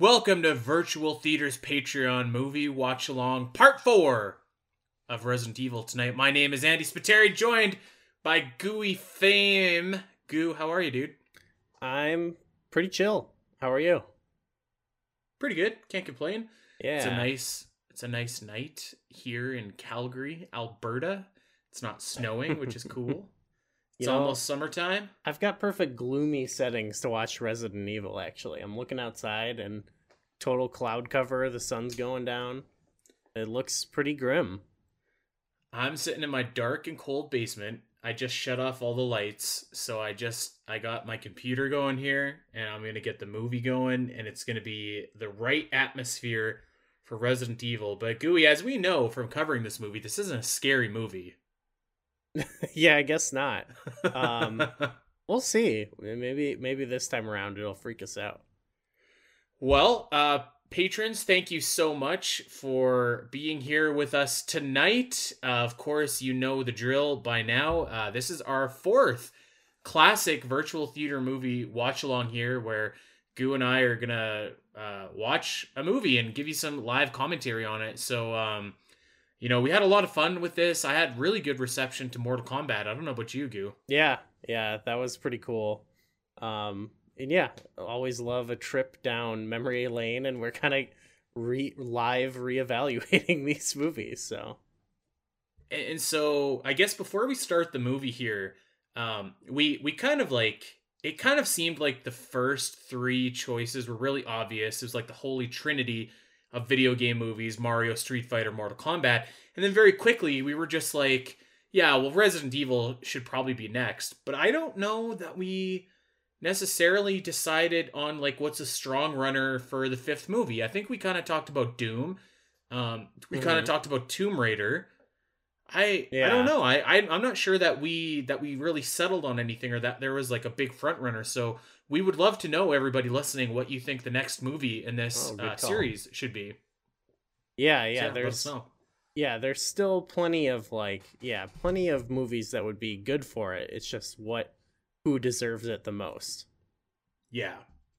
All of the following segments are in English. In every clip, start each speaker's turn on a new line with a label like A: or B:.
A: Welcome to Virtual Theater's Patreon movie watch along part four of Resident Evil tonight. My name is Andy Spiteri, joined by Gooey Fame. Goo, how are you, dude?
B: I'm pretty chill. How are you?
A: Pretty good. Can't complain.
B: Yeah.
A: It's a nice it's a nice night here in Calgary, Alberta. It's not snowing, which is cool. It's
B: know-
A: almost summertime.
B: I've got perfect gloomy settings to watch Resident Evil actually. I'm looking outside and total cloud cover, the sun's going down. It looks pretty grim.
A: I'm sitting in my dark and cold basement. I just shut off all the lights, so I just I got my computer going here, and I'm gonna get the movie going, and it's gonna be the right atmosphere for Resident Evil. But Gooey, as we know from covering this movie, this isn't a scary movie.
B: yeah, I guess not. Um, We'll see. Maybe maybe this time around it'll freak us out.
A: Well, uh, patrons, thank you so much for being here with us tonight. Uh, of course, you know the drill by now. Uh, this is our fourth classic virtual theater movie watch along here, where Goo and I are gonna uh, watch a movie and give you some live commentary on it. So, um, you know, we had a lot of fun with this. I had really good reception to Mortal Kombat. I don't know about you, Goo.
B: Yeah, yeah, that was pretty cool. Um, and yeah, always love a trip down memory lane, and we're kind of re live reevaluating these movies. So
A: and and so I guess before we start the movie here, um, we we kind of like it kind of seemed like the first three choices were really obvious. It was like the holy trinity of video game movies: Mario, Street Fighter, Mortal Kombat, and then very quickly we were just like, yeah, well, Resident Evil should probably be next. But I don't know that we necessarily decided on like what's a strong runner for the fifth movie. I think we kind of talked about Doom. Um, we kind of talked about Tomb Raider. I I don't know. I, I I'm not sure that we that we really settled on anything or that there was like a big front runner. So we would love to know everybody listening what you think the next movie in this
B: Oh,
A: uh, series should be.
B: yeah, yeah,
A: us
B: there's yeah, there's still plenty of like yeah, plenty of movies that would be good for it. It's just what who deserves it the most.
A: Yeah.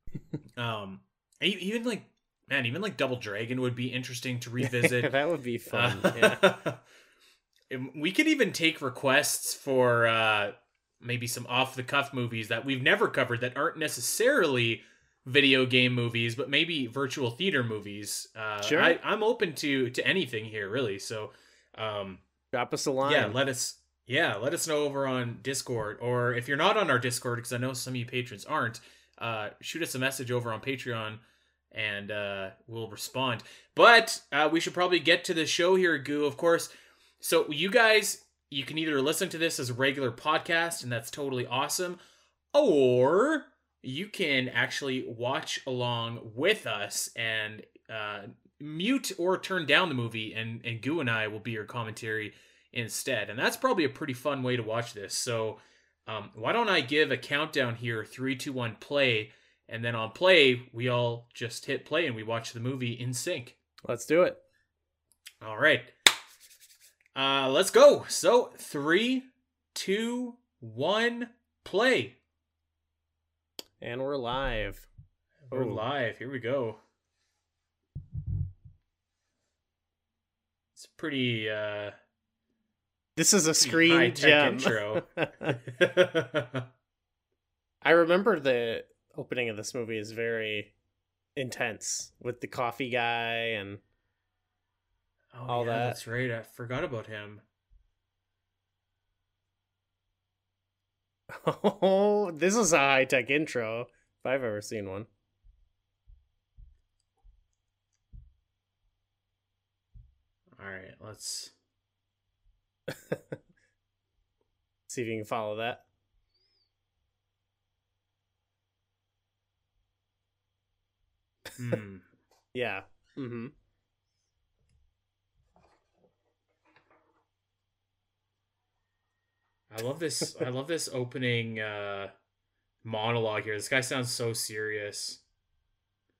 A: um. Even like man, even like Double Dragon would be interesting to revisit.
B: that would be fun.
A: Uh,
B: yeah.
A: we could even take requests for uh, maybe some off the cuff movies that we've never covered that aren't necessarily video game movies, but maybe virtual theater movies. Uh,
B: Sure.
A: I, I'm open to to anything here, really. So, um,
B: Drop us a line.
A: yeah, let us yeah let us know over on Discord, or if you're not on our Discord, because I know some of you patrons aren't, uh, shoot us a message over on Patreon. And uh, we'll respond. But uh, we should probably get to the show here, Goo. Of course, so you guys, you can either listen to this as a regular podcast, and that's totally awesome, or you can actually watch along with us and uh, mute or turn down the movie, and and Goo and I will be your commentary instead. And that's probably a pretty fun way to watch this. So um, why don't I give a countdown here? Three, two, one, play. And then on play, we all just hit play and we watch the movie in sync.
B: Let's do it.
A: All right. Uh, let's go. So three, two, one, play.
B: And we're live.
A: We're
B: Ooh.
A: live. Here we go. It's pretty uh
B: This is a screen gem.
A: intro.
B: I remember the opening of this movie is very intense with the coffee guy and
A: oh,
B: All
A: yeah,
B: that.
A: That's right. I forgot about him.
B: oh, this is a high tech intro if I've ever seen one.
A: All right, let's
B: See if you can follow that.
A: hmm.
B: Yeah. Mm-hmm.
A: I love this I love this opening uh monologue here. This guy sounds so serious.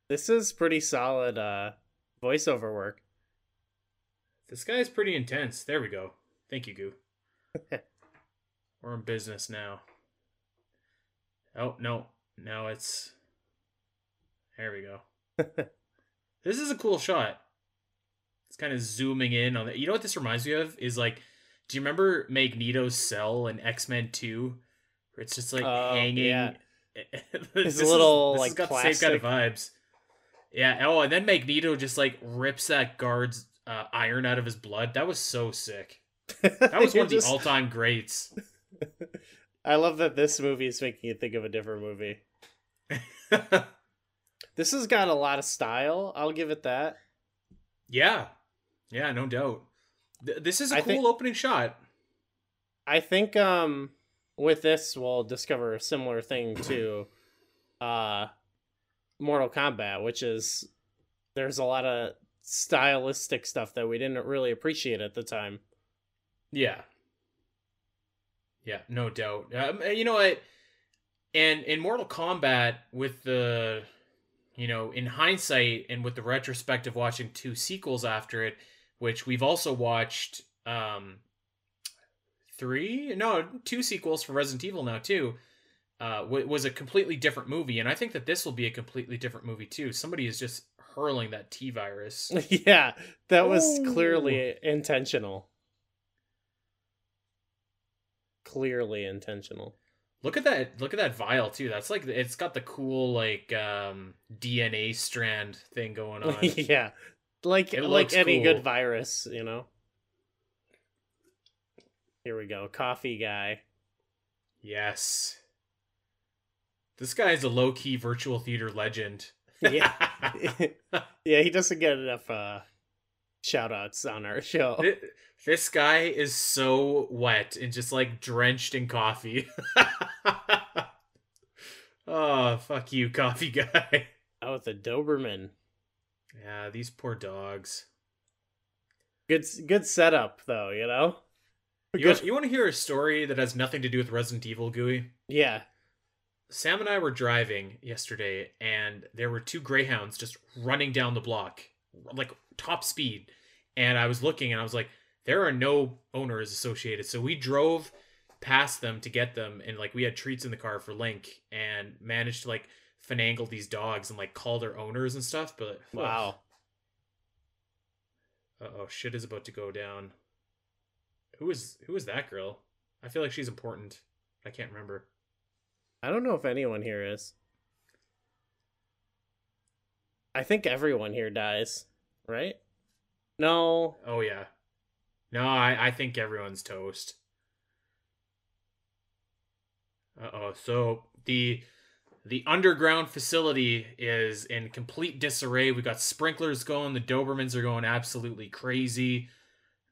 B: This is pretty solid uh voiceover work.
A: This guy's pretty intense. There we go. Thank you, Goo. We're in business now. Oh no, now it's. There we go. this is a cool shot. It's kind of zooming in on it. You know what this reminds me of is like, do you remember Magneto's cell in X Men Two, where it's just like
B: Oh,
A: hanging?
B: yeah.
A: this
B: His little,
A: this
B: like,
A: got the same kind of vibes. Yeah. Oh, and then Magneto just like rips that guard's uh, iron out of his blood. That was so sick. That was one of the all-time greats.
B: I love that this movie is making you think of a different movie. This has got a lot of style. I'll give it that.
A: yeah. Yeah. No doubt. Th- This is a
B: I
A: cool
B: think-
A: opening shot.
B: I think um with this we'll discover a similar thing to uh Mortal Kombat, which is there's a lot of stylistic stuff that we didn't really appreciate at the time.
A: Yeah. Yeah, no doubt. Um, you know what? And in Mortal Kombat, with the, you know, in hindsight and with the retrospect of watching two sequels after it, which we've also watched, um, three, no, two sequels for Resident Evil now too, uh, wa- was a completely different movie, and I think that this will be a completely different movie too. Somebody is just hurling that T virus.
B: yeah, that was
A: Ooh.
B: clearly intentional. Clearly intentional.
A: Look at that! Look at that vial too. That's like it's got the cool like um DNA strand thing going on.
B: yeah. Like
A: It
B: like any
A: cool.
B: good virus, you know. Here we go. Coffee guy.
A: yes, this guy is a low key virtual theater legend.
B: Yeah. yeah, he doesn't get enough uh shout outs on our show.
A: Thi- this guy is so wet and just like drenched in coffee. oh fuck you, coffee guy.
B: Oh, the Doberman.
A: Yeah, these poor dogs.
B: Good good setup though, you know?
A: You,
B: Good-
A: you want to hear a story that has nothing to do with Resident Evil, Gooey?
B: Yeah.
A: Sam and I were driving yesterday, and there were two greyhounds just running down the block, like top speed. And I was looking, and I was like, "There are no owners associated." So we drove past them to get them, and like we had treats in the car for Link, and managed to like finagle these dogs and like call their owners and stuff. But
B: Wow.
A: uh oh, shit is about to go down. Who is who is that girl? I feel like she's important. I can't remember.
B: I don't know if anyone here is. I think everyone here dies, right? No.
A: Oh yeah. No, I, I think everyone's toast. Uh oh. So the the underground facility is in complete disarray. We got sprinklers going. The Dobermans are going absolutely crazy.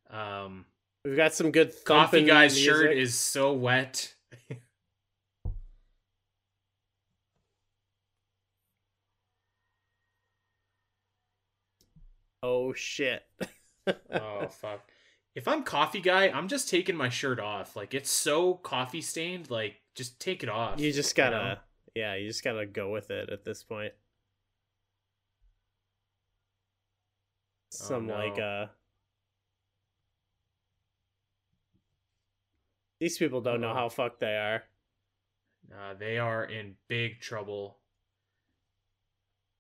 A: Um,
B: We've got some good
A: coffee guy's
B: music.
A: shirt is so wet.
B: Oh shit.
A: oh fuck. If I'm coffee guy, I'm just taking my shirt off. Like it's so coffee stained. Like just take it off.
B: You just gotta
A: know?
B: Yeah, you just gotta go with it at this point. Some like
A: no.
B: uh These people don't know how fucked they are.
A: Uh, they are in big trouble.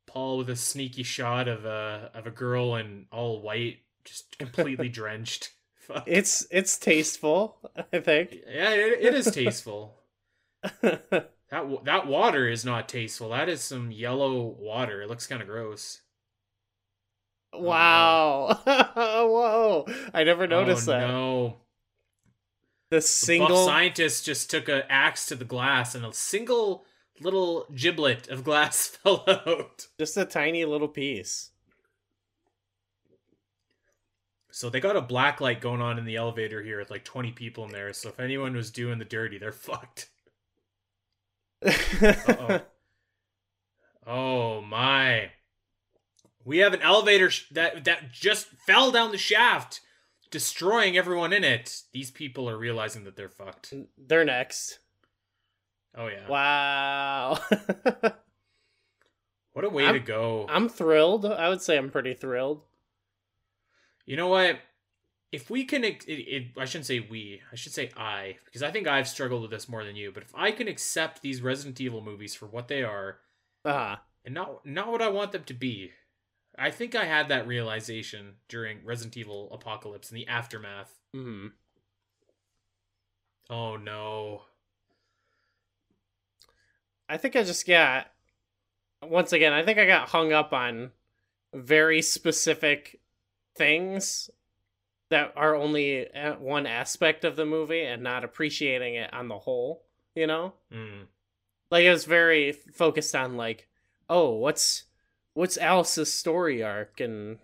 A: Paul with a sneaky shot of a of a girl in all white, just completely drenched. Fuck.
B: It's it's tasteful, I think.
A: yeah, it, it is tasteful. That that water is not tasteful. That is some yellow water. It looks kind of gross.
B: Oh, wow. Whoa. I never oh, noticed
A: oh,
B: that.
A: No,
B: The
A: the
B: single
A: buff scientist just took an axe to the glass, and a single little giblet of glass fell out.
B: just a tiny little piece.
A: So they got a black light going on in the elevator here with like 20 people in there. So if anyone was doing the dirty, they're fucked. Uh-oh. Oh my. We have an elevator sh- that that just fell down the shaft, destroying everyone in it. These people are realizing that they're fucked.
B: They're next.
A: Oh yeah.
B: Wow.
A: What a way
B: I'm-
A: to go.
B: I'm thrilled. I would say I'm pretty thrilled.
A: You know what? If we can, it, it, I shouldn't say we. I should say I, because I think I've struggled with this more than you. But if I can accept these Resident Evil movies for what they are,
B: Ah,
A: and not not what I want them to be. I think I had that realization during Resident Evil Apocalypse and the aftermath.
B: hmm
A: Oh no.
B: I think I just got once again, I think I got hung up on very specific things that are only one aspect of the movie and not appreciating it on the whole, you know?
A: Mm.
B: Like it was very focused on like, oh, what's what's Alice's story arc and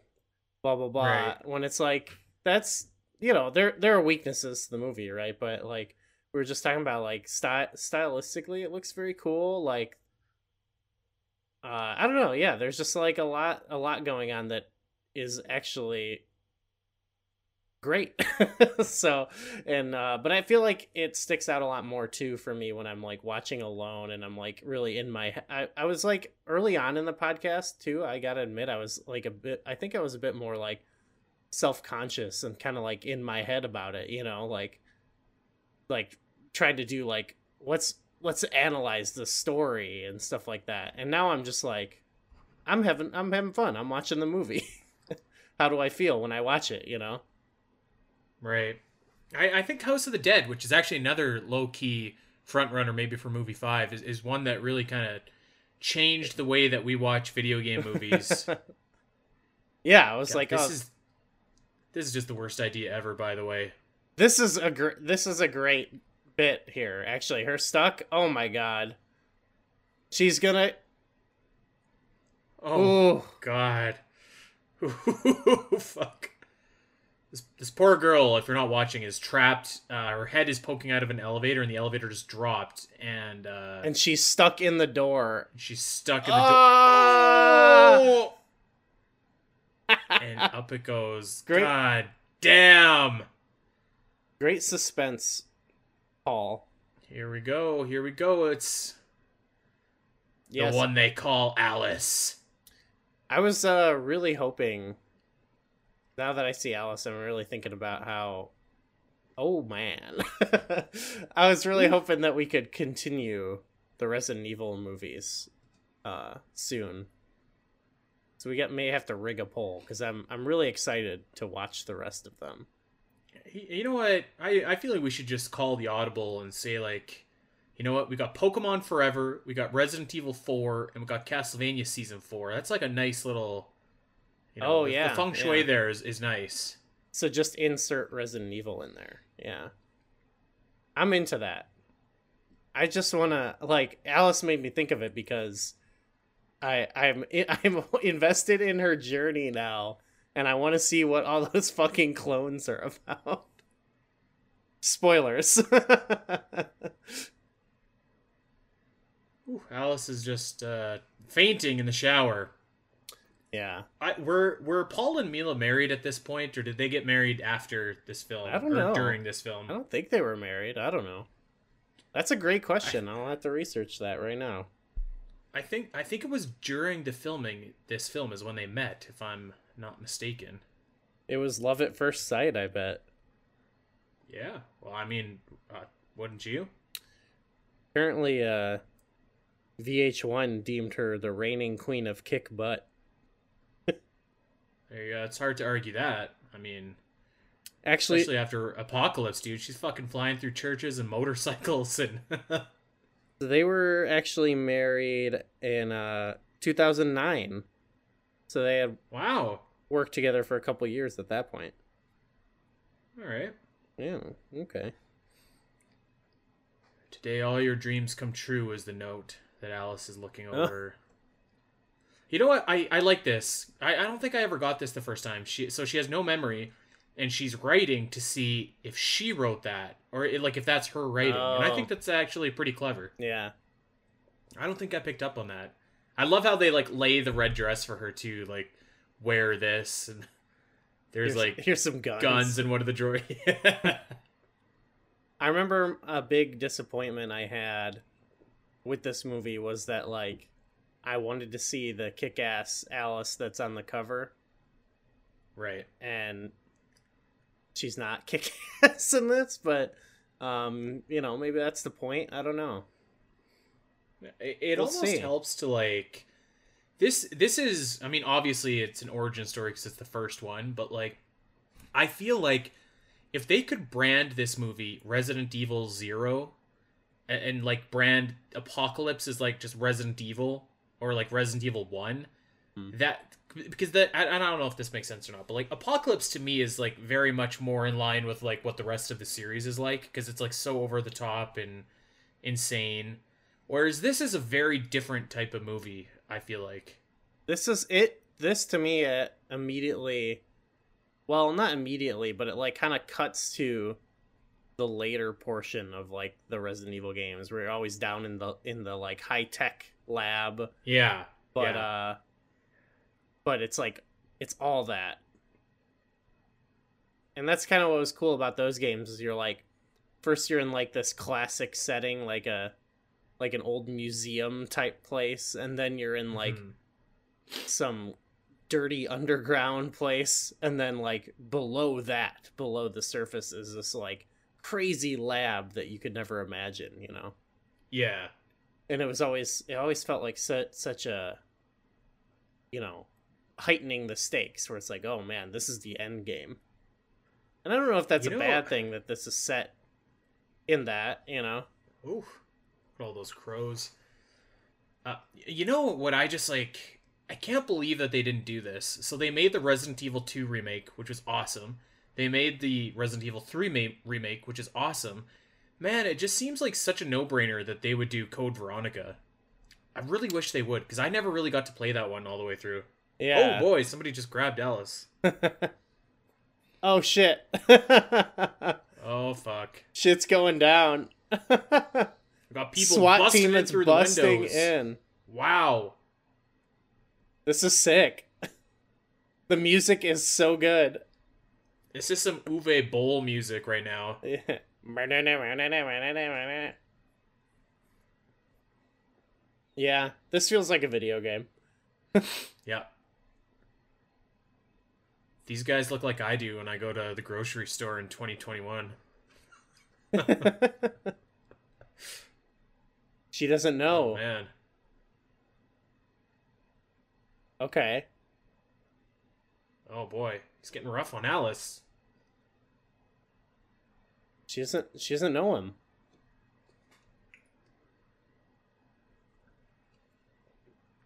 B: blah blah blah.
A: Right.
B: When it's like that's you know, there there are weaknesses to the movie, right? But like we were just talking about like sty- stylistically it looks very cool like uh i don't know yeah there's just like a lot a lot going on that is actually great. So and uh but i feel like it sticks out a lot more too for me when i'm like watching alone and i'm like really in my I, I was like early on in the podcast too i gotta admit i was like a bit i think i was a bit more like self-conscious and kind of like in my head about it you know like like trying to do like let's let's analyze the story and stuff like that. And now i'm just like i'm having i'm having fun. I'm watching the movie. How do i feel when i watch it you know
A: Right. I, I think House of the Dead, which is actually another low key front runner maybe for movie five, is, is one that really kind of changed the way that we watch video game movies.
B: yeah i was
A: Yeah,
B: like
A: this
B: oh,
A: is this is just the worst idea ever, by the way.
B: this is a gr- this is a great bit here actually her stuck oh my god she's gonna
A: Oh
B: Ooh.
A: God. Fuck. This this poor girl, if you're not watching, is trapped. Uh, her head is poking out of an elevator, and the elevator just dropped, and uh,
B: and she's stuck in the door
A: she's stuck in the door.
B: oh!
A: and up it goes.
B: Great.
A: God damn.
B: great suspense paul
A: Here we go. Here we go. It's
B: yes
A: the one they call Alice.
B: I was uh really hoping now that I see Alice, I'm really thinking about how oh man. I was really hoping that we could continue the Resident Evil movies uh soon. So we get may have to rig a poll because I'm I'm really excited to watch the rest of them.
A: You know what? I, I feel like we should just call the audible and say like, you know what? We got Pokemon Forever, we got Resident Evil Four, and we got Castlevania Season Four. That's like a nice little. You know,
B: Oh,
A: the-
B: yeah,
A: the feng shui
B: yeah.
A: there is, is nice.
B: So just insert Resident Evil in there. Yeah. I'm into that. I just want to like Alice made me think of it because I I'm I'm invested in her journey now and I want to see what all those fucking clones are about. Spoilers.
A: Ooh, Alice is just uh, fainting in the shower.
B: Yeah.
A: I, were were Paul and Mila married at this point, or did they get married after this film?
B: I don't
A: or
B: know.
A: During this film,
B: I don't think they were married. I don't know. That's a great question. I'll have to research that right now.
A: I think I think it was during the filming this film is when they met, if I'm not mistaken.
B: It was love at first sight, I bet.
A: Yeah. Well, I mean, uh, wouldn't you?
B: Apparently, uh, VH1 deemed her the reigning queen of kick butt.
A: Go. It's hard to argue that. I mean,
B: Actually,
A: especially after Apocalypse, dude. She's fucking flying through churches and motorcycles and.
B: they were actually married in uh, 2009. So they had
A: wow.
B: worked together for a couple years at that point.
A: All right.
B: Yeah, okay.
A: Today, all your dreams come true is the note that Alice is looking over. You know what? I, I like this. I, I don't think I ever got this the first time. She so she has no memory, and she's writing to see if she wrote that or it, like if that's her writing. Oh. And I
B: Oh.
A: think that's actually pretty clever.
B: Yeah.
A: I don't think I picked up on that. I love how they like lay the red dress for her to like wear this and there's
B: Here's,
A: like
B: here's some guns.
A: guns and one of the drawers.
B: I remember a big disappointment I had with this movie was that like I wanted to see the kick-ass Alice that's on the cover
A: right.
B: and she's not kick-ass in this, but um, you know, maybe that's the point. I don't know.
A: It, it
B: We'll
A: almost
B: see.
A: helps to like this this is I mean obviously it's an origin story because it's the first one, but like I feel like if they could brand this movie Resident Evil Zero, and, and like brand Apocalypse as like just Resident Evil or like Resident Evil One,
B: Hmm.
A: that because that I, I don't know if this makes sense or not, but like Apocalypse to me is like very much more in line with like what the rest of the series is like because it's like so over the top and insane. Whereas this is a very different type of movie. I feel like.
B: This is it. This to me uh, immediately, well, not immediately, but it like kind of cuts to the later portion of like the Resident Evil games, where you're always down in the in the like high tech lab,
A: Yeah.
B: but
A: yeah.
B: uh, but it's like it's all that, and that's kind of what was cool about those games. Is you're like, first you're in like this classic setting, like a like an old museum type place, and then you're in like
A: Mhm.
B: some dirty underground place and then like below that below the surface is this like crazy lab that you could never imagine you know
A: yeah.
B: and it was always it always felt like su- such a you know heightening the stakes where it's like oh man this is the end game and i don't know if that's
A: You
B: a
A: know-
B: bad thing that this is set in that you know
A: Ooh, all those crows. Uh, you know what? I just like. I can't believe that they didn't do this. So they made the Resident Evil 2 remake, which was awesome. They made the Resident Evil 3 ma- remake, which is awesome. Man, it just seems like such a no-brainer that they would do Code Veronica. I really wish they would, because I never really got to play that one all the way through.
B: yeah
A: Oh boy, somebody just grabbed Alice.
B: oh shit
A: Oh fuck.
B: shit's going down
A: We got people
B: SWAT
A: busting
B: team
A: in through
B: busting
A: the windows.
B: in.
A: Wow.
B: This is sick. The music is so good.
A: This is some Uwe Boll music right now.
B: yeah, this feels like a video game.
A: Yeah. These guys look like I do when I go to the grocery store in 2021.
B: she doesn't
A: Oh,
B: know.
A: man.
B: okay.
A: Oh boy. He's getting rough on Alice.
B: She doesn't she doesn't know him.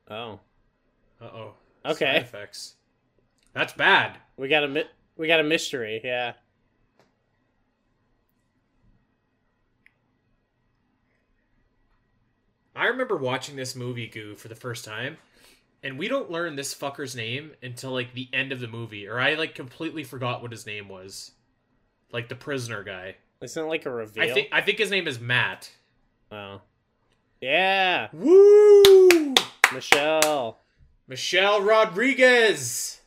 B: Oh.
A: Uh oh.
B: Okay.
A: effects. That's bad.
B: We got a mi- we got a mystery, yeah.
A: I remember watching this movie Goo for the first time, and we don't learn this fucker's name until like the end of the movie, or I like completely forgot what his name was. Like the prisoner guy.
B: Isn't it like a reveal?
A: I think I think his name is Matt.
B: Oh. Yeah,
A: Woo!
B: Michelle.
A: Michelle Rodriguez.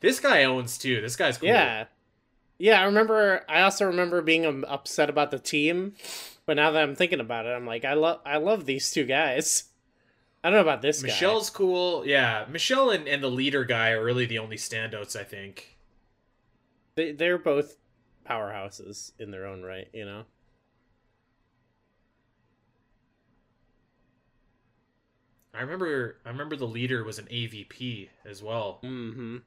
A: This guy owns too. This guy's cool.
B: Yeah. Yeah, I remember I also remember being um, upset about the team, but now that I'm thinking about it, I'm like I love I love these two guys. I don't know about this
A: Michelle's cool. Yeah, Michelle and, and the leader guy are really the only standouts, I think.
B: They they're both powerhouses in their own right, you know.
A: I remember I remember the leader was an AVP as well.
B: Mhm.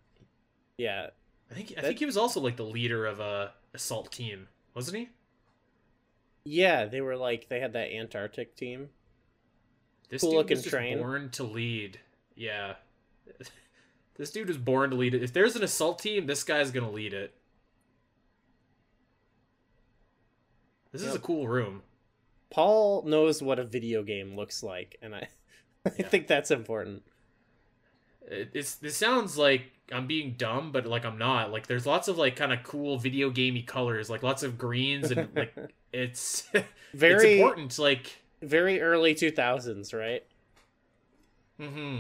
B: Yeah.
A: I think I
B: That-
A: think he was also like the leader of a assault team, wasn't he?
B: Yeah, they were like they had that Antarctic team.
A: This
B: Cool
A: dude
B: looking
A: was
B: train.
A: born to lead. Yeah. this dude was born to lead it. If there's an assault team, this guy's gonna lead it. This is a cool room.
B: Paul knows what a video game looks like, and I I
A: Yeah.
B: think that's important.
A: It- It's this sounds like I'm being dumb, but like I'm not. Like there's lots of like kind of cool video gamey colors, like lots of greens and like it's it's
B: Very
A: important. Like
B: very early 2000s, right?
A: hmm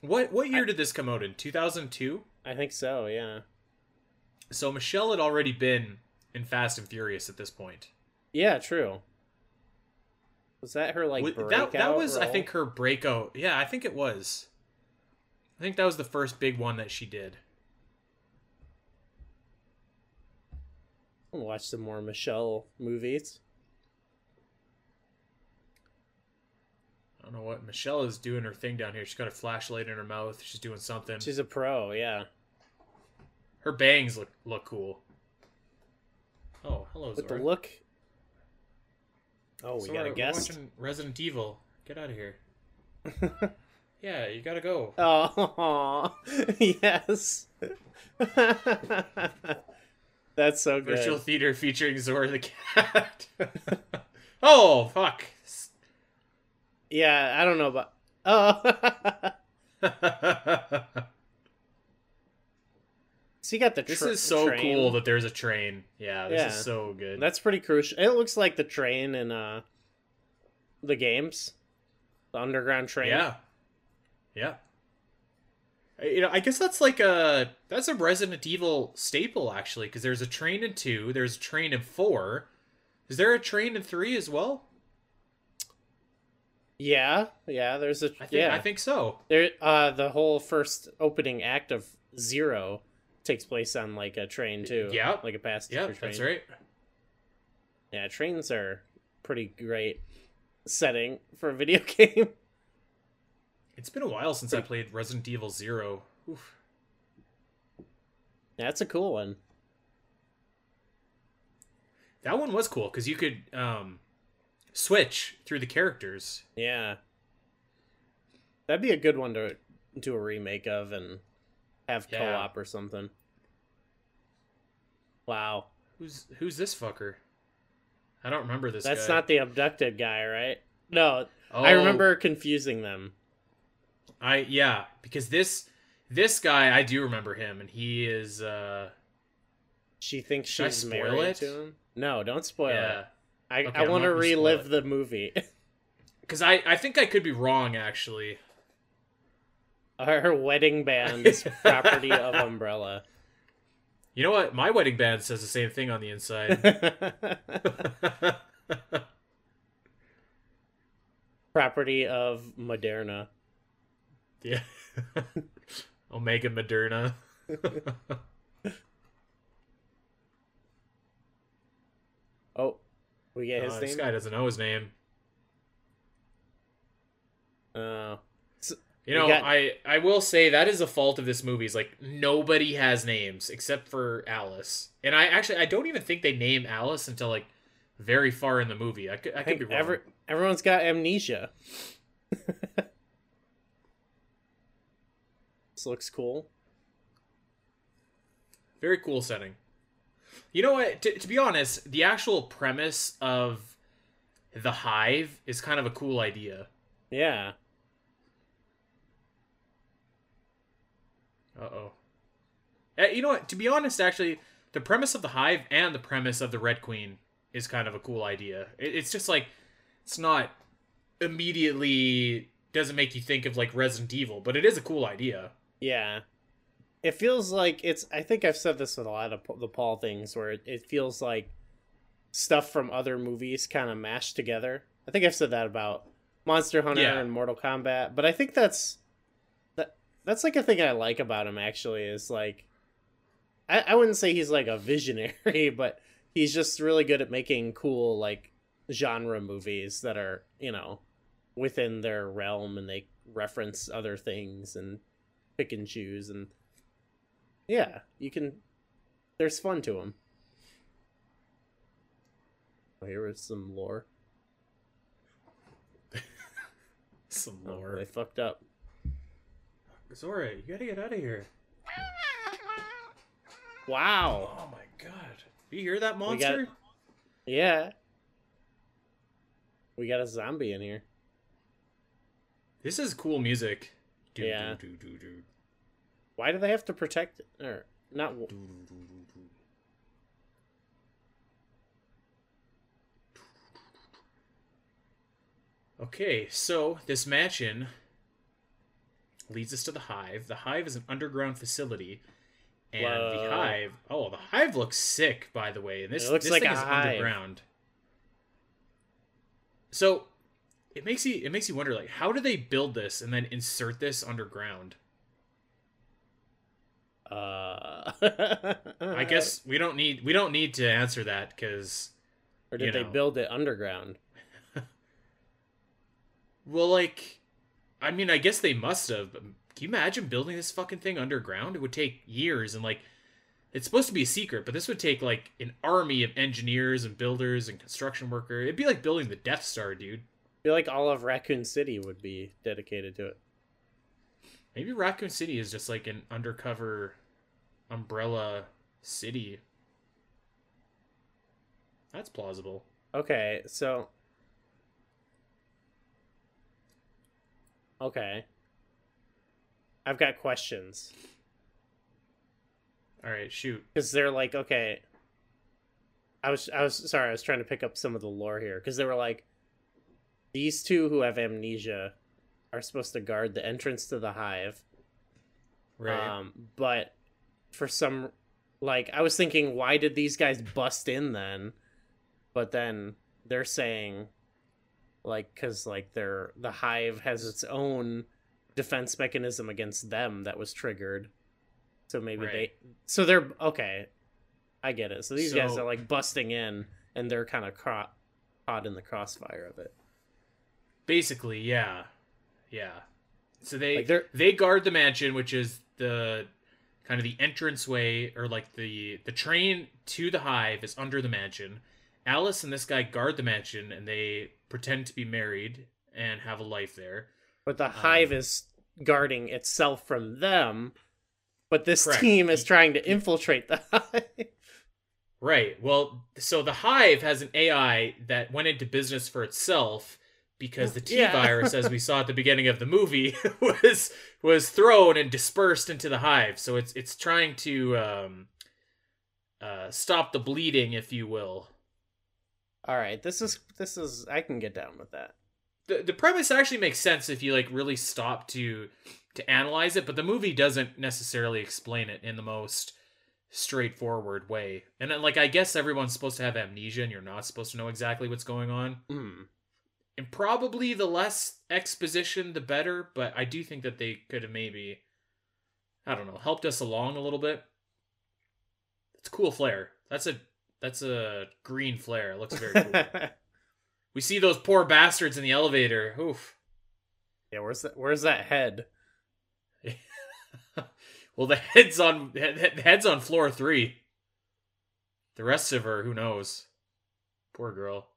A: What what year did this come out in? 2002.
B: I think so, yeah.
A: So Michelle had already been in Fast and Furious at this point.
B: Yeah, true. Was that her like breakout?
A: that that was I think her breakout. Yeah, I think it was. I think that was the first big one that she did.
B: Watch some more Michelle movies.
A: I don't know what Michelle is doing her thing down here. She's got a flashlight in her mouth. She's doing something.
B: She's a pro, yeah.
A: Her bangs look look cool. Oh, hello,
B: With
A: Zora.
B: the look. Oh, we
A: Zora,
B: got a guest.
A: watching Resident Evil. Get out of here. Yeah, you gotta go.
B: Oh, yes. That's so good.
A: Virtual theater featuring Zora the cat. oh fuck.
B: Yeah, I don't know about. Oh, so you got the.
A: this is so
B: train.
A: cool that there's a train. Yeah, this
B: Yeah.
A: is so good.
B: That's pretty crucial. It looks like the train in uh, the games, the underground train.
A: Yeah. Yeah. You know, I guess that's like a that's a Resident Evil staple actually, because there's a train in two, there's a train in four. Is there a train in three as well?
B: yeah, yeah. There's a
A: I think
B: yeah.
A: I think so.
B: there. Uh, the whole first opening act of Zero takes place on like a train too.
A: Yeah.
B: like a passenger
A: Yeah,
B: train.
A: that's right.
B: Yeah, trains are pretty great setting for a video game.
A: It's been a while since I played Resident Evil Zero. Oof.
B: That's a cool one.
A: That one was cool because you could um, switch through the characters.
B: Yeah. That'd be a good one to do a remake of and have
A: Yeah.
B: co-op or something. Wow.
A: Who's who's this fucker? I don't remember this.
B: That's
A: guy.
B: not the abducted guy, right? No,
A: Oh,
B: I remember confusing them.
A: I yeah, because this this guy I do remember him, and he is uh
B: She thinks
A: Should
B: she's married
A: it?
B: to him. No, don't spoil
A: yeah.
B: it. I,
A: Okay,
B: I want to
A: not gonna spoil
B: relive the movie.
A: Because I I think I could be wrong actually.
B: Our wedding band is property of Umbrella.
A: You know what? My wedding band says the same thing on the inside.
B: property of Moderna.
A: Yeah. Omega Moderna.
B: Oh, we get his
A: Uh, this guy doesn't know his name.
B: Oh.
A: You know,
B: got-
A: I I will say that is a fault of this movie. Is like nobody has names except for Alice, and I actually I don't even think they name Alice until like very far in the movie. I could I, could be wrong.
B: every, everyone's got amnesia. this looks cool.
A: Very cool setting. You know what? To, to be honest, the actual premise of the hive is kind of a cool idea.
B: Yeah.
A: Uh oh. You know what? To be honest, actually, the premise of the hive and the premise of the Red Queen is kind of a cool idea. It, it's just like it's not immediately doesn't make you think of like Resident Evil, but it is a cool idea.
B: Yeah. It feels like it's I think I've said this with a lot of the Paul things where it, it feels like stuff from other movies kind of mashed together. I think I've said that about Monster Hunter
A: Yeah.
B: and Mortal Kombat, but I think that's that that's like a thing I like about him actually is like I, I wouldn't say he's like a visionary, but he's just really good at making cool like genre movies that are, you know, within their realm and they reference other things and pick and choose and yeah, you can there's fun to them. Oh, here is some lore.
A: Some
B: Oh,
A: lore.
B: they fucked up.
A: Zora, you gotta get out of here.
B: Wow.
A: Oh my god. Do you hear that
B: We got-
A: monster?
B: Yeah. We got a zombie in here.
A: This is cool music. Do,
B: Yeah.
A: do, do.
B: Why do they have to protect it? Or not
A: Okay, so this mansion leads us to the hive. The hive is an underground facility. And the hive oh, the hive looks sick, by the way. And this,
B: It looks
A: this
B: like
A: thing is
B: hive.
A: underground. So it makes you it makes you wonder like how do they build this and then insert this underground?
B: uh
A: I guess we don't need we don't need to answer that because
B: or did
A: you
B: they build it underground?
A: Well, like, I mean, I guess they must have. But can you imagine building this fucking thing underground? It would take years, and like, it's supposed to be a secret, but this would take like an army of engineers and builders and construction worker. It'd be like building the Death Star, dude.
B: Feel like all of Raccoon City would be dedicated to it.
A: Maybe Raccoon City is just like an undercover umbrella city. That's plausible.
B: Okay, so Okay. I've got questions.
A: All right, shoot.
B: Cuz they're like, okay, I was I was sorry, I was trying to pick up some of the lore here cuz they were like these two who have amnesia are supposed to guard the entrance to the hive.
A: Right.
B: Um, but for some, like, I was thinking, why did these guys bust in then? But then they're saying, like, because like they're the hive has its own defense mechanism against them that was triggered. So maybe
A: Right.
B: they, so they're okay. I get it. So these guys are like busting in, and they're kind of caught caught in the crossfire of it.
A: Basically, yeah. Yeah. So they
B: Like, they're-
A: guard the mansion, which is the kind of the entranceway or like the the train to the hive is under the mansion. Alice and this guy guard the mansion and they pretend to be married and have a life there.
B: But the um, hive is guarding itself from them. But this
A: Correct.
B: team is trying to infiltrate the hive.
A: Right. Well, so the hive has an AI that went into business for itself because the T
B: Yeah.
A: virus, as we saw at the beginning of the movie, was was thrown and dispersed into the hive. So it's it's trying to um, uh, stop the bleeding, if you will.
B: All right, this is this is I can get down with that.
A: the the premise actually makes sense if you like really stop to to analyze it, but the movie doesn't necessarily explain it in the most straightforward way. And then, like I guess everyone's supposed to have amnesia and you're not supposed to know exactly what's going on.
B: Hmm.
A: And probably the less exposition the better, but I do think that they could have maybe I don't know, helped us along a little bit. It's cool flare. That's a that's a green flare. It looks very cool. we see those poor bastards in the elevator. Oof.
B: yeah, where's that? Where's that head?
A: well, the head's on head- head's on floor three. The rest of her, who knows? Poor girl.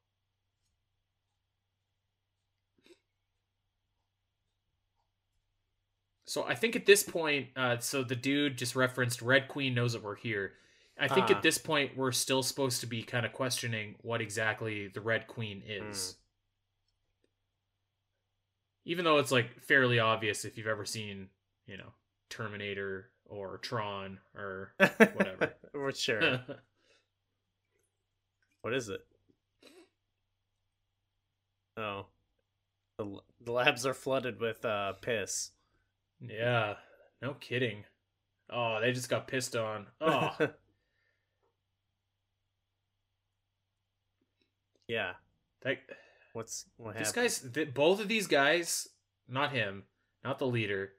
A: So I think at this point, uh, so the dude just referenced Red Queen knows that we're here. I think
B: Ah.
A: at this point we're still supposed to be kind of questioning what exactly the Red Queen is. Even though it's like fairly obvious if you've ever seen, you know, Terminator or Tron or Whatever.
B: We're sure. what is it? Oh, the the labs are flooded with uh piss.
A: Yeah, no kidding. Oh, they just got pissed on. Oh,
B: yeah.
A: that,
B: What's what
A: this
B: happened?
A: guy's th- both of these guys, not him, not the leader.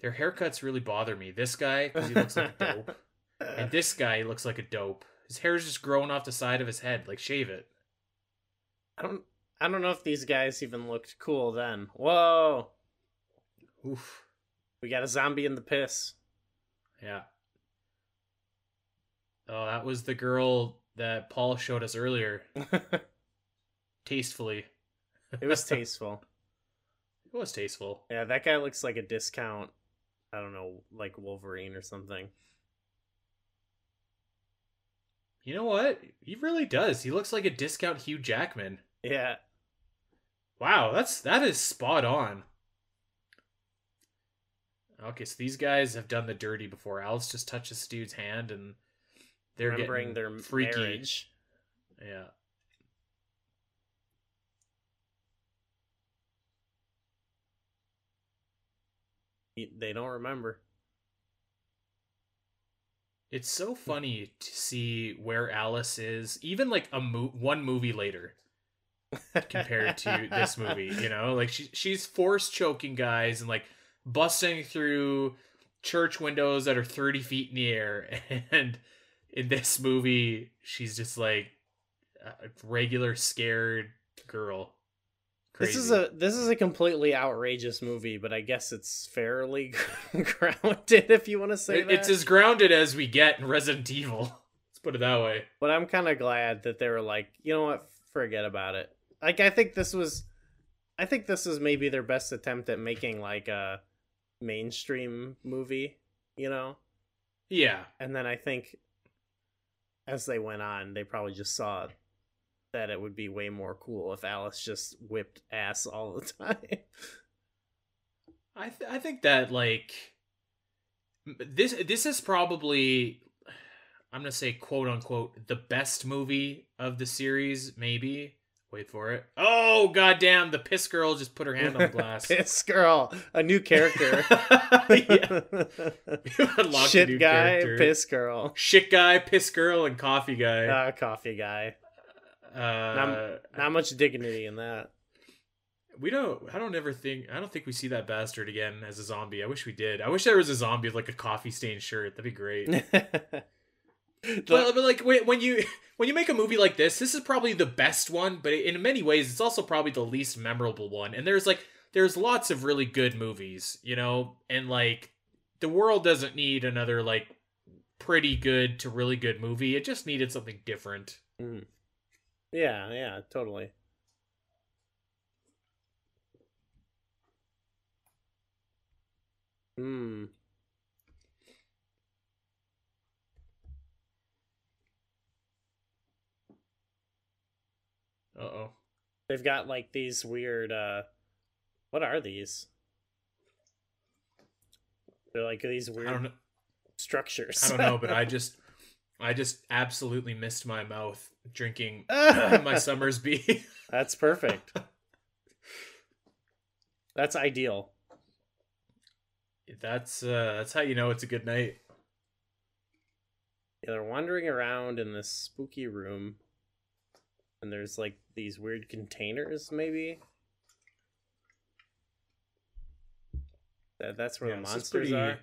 A: Their haircuts really bother me. This guy, because he looks like a dope, and this guy he looks like a dope. His hair's just growing off the side of his head. Like shave it.
B: I don't. I don't know if these guys even looked cool then. Whoa,
A: Oof.
B: we got a zombie in the piss.
A: Yeah. Oh, that was the girl that Paul showed us earlier. Tastefully.
B: it was tasteful.
A: It was tasteful.
B: Yeah, that guy looks like a discount. I don't know, like Wolverine or something.
A: You know what? He really does. He looks like a discount Hugh Jackman.
B: Yeah.
A: Wow, that's that is spot on. Okay, so these guys have done the dirty before. Alice just touches this dude's hand and they're
B: remembering
A: getting
B: their
A: freaky.
B: marriage.
A: Yeah.
B: They don't remember.
A: It's so funny to see where Alice is, even like a mo- one movie later compared to this movie. You know, like she she's force choking guys and like busting through church windows that are thirty feet in the air, and in this movie, she's just like a regular scared girl.
B: This is a this is a completely outrageous movie, but I guess it's fairly grounded if you want to say
A: It-
B: that.
A: it's as grounded as we get in Resident Evil. Let's put it that way.
B: But I'm kind of glad that they were like, you know what, forget about it. Like I think this was I think this is maybe their best attempt at making like a mainstream movie, you know?
A: Yeah.
B: And then I think as they went on, they probably just saw that it would be way more cool if Alice just whipped ass all the time.
A: I th- I think that like this this is probably I'm gonna say quote unquote the best movie of the series. Maybe wait for it. Oh goddamn! The piss girl just put her hand on the glass.
B: Piss girl, a new character. Shit
A: new
B: guy,
A: character.
B: piss girl.
A: Shit guy, piss girl, and coffee guy.
B: Uh, coffee guy.
A: Uh,
B: Not much dignity in that.
A: we don't. I don't ever think. I don't think we see that bastard again as a zombie. I wish we did. I wish there was a zombie with like a coffee stained shirt. That'd be great. But, but like when when you when you make a movie like this, this is probably the best one, but in many ways, it's also probably the least memorable one. And there's like there's lots of really good movies, you know, and like the world doesn't need another like pretty good to really good movie. It just needed something different.
B: Mm. Yeah, yeah, totally. Hmm.
A: Oh.
B: They've got like these weird uh what are these? They're like these
A: I
B: weird
A: know.
B: structures.
A: I don't know, but I just I just absolutely missed my mouth drinking my summer's Somersby.
B: That's perfect. That's ideal.
A: that's uh that's how you know it's a good night.
B: Yeah, they're wandering around in this spooky room, and there's like these weird containers, maybe. That, that's where
A: Yeah,
B: the monsters
A: pretty-
B: are.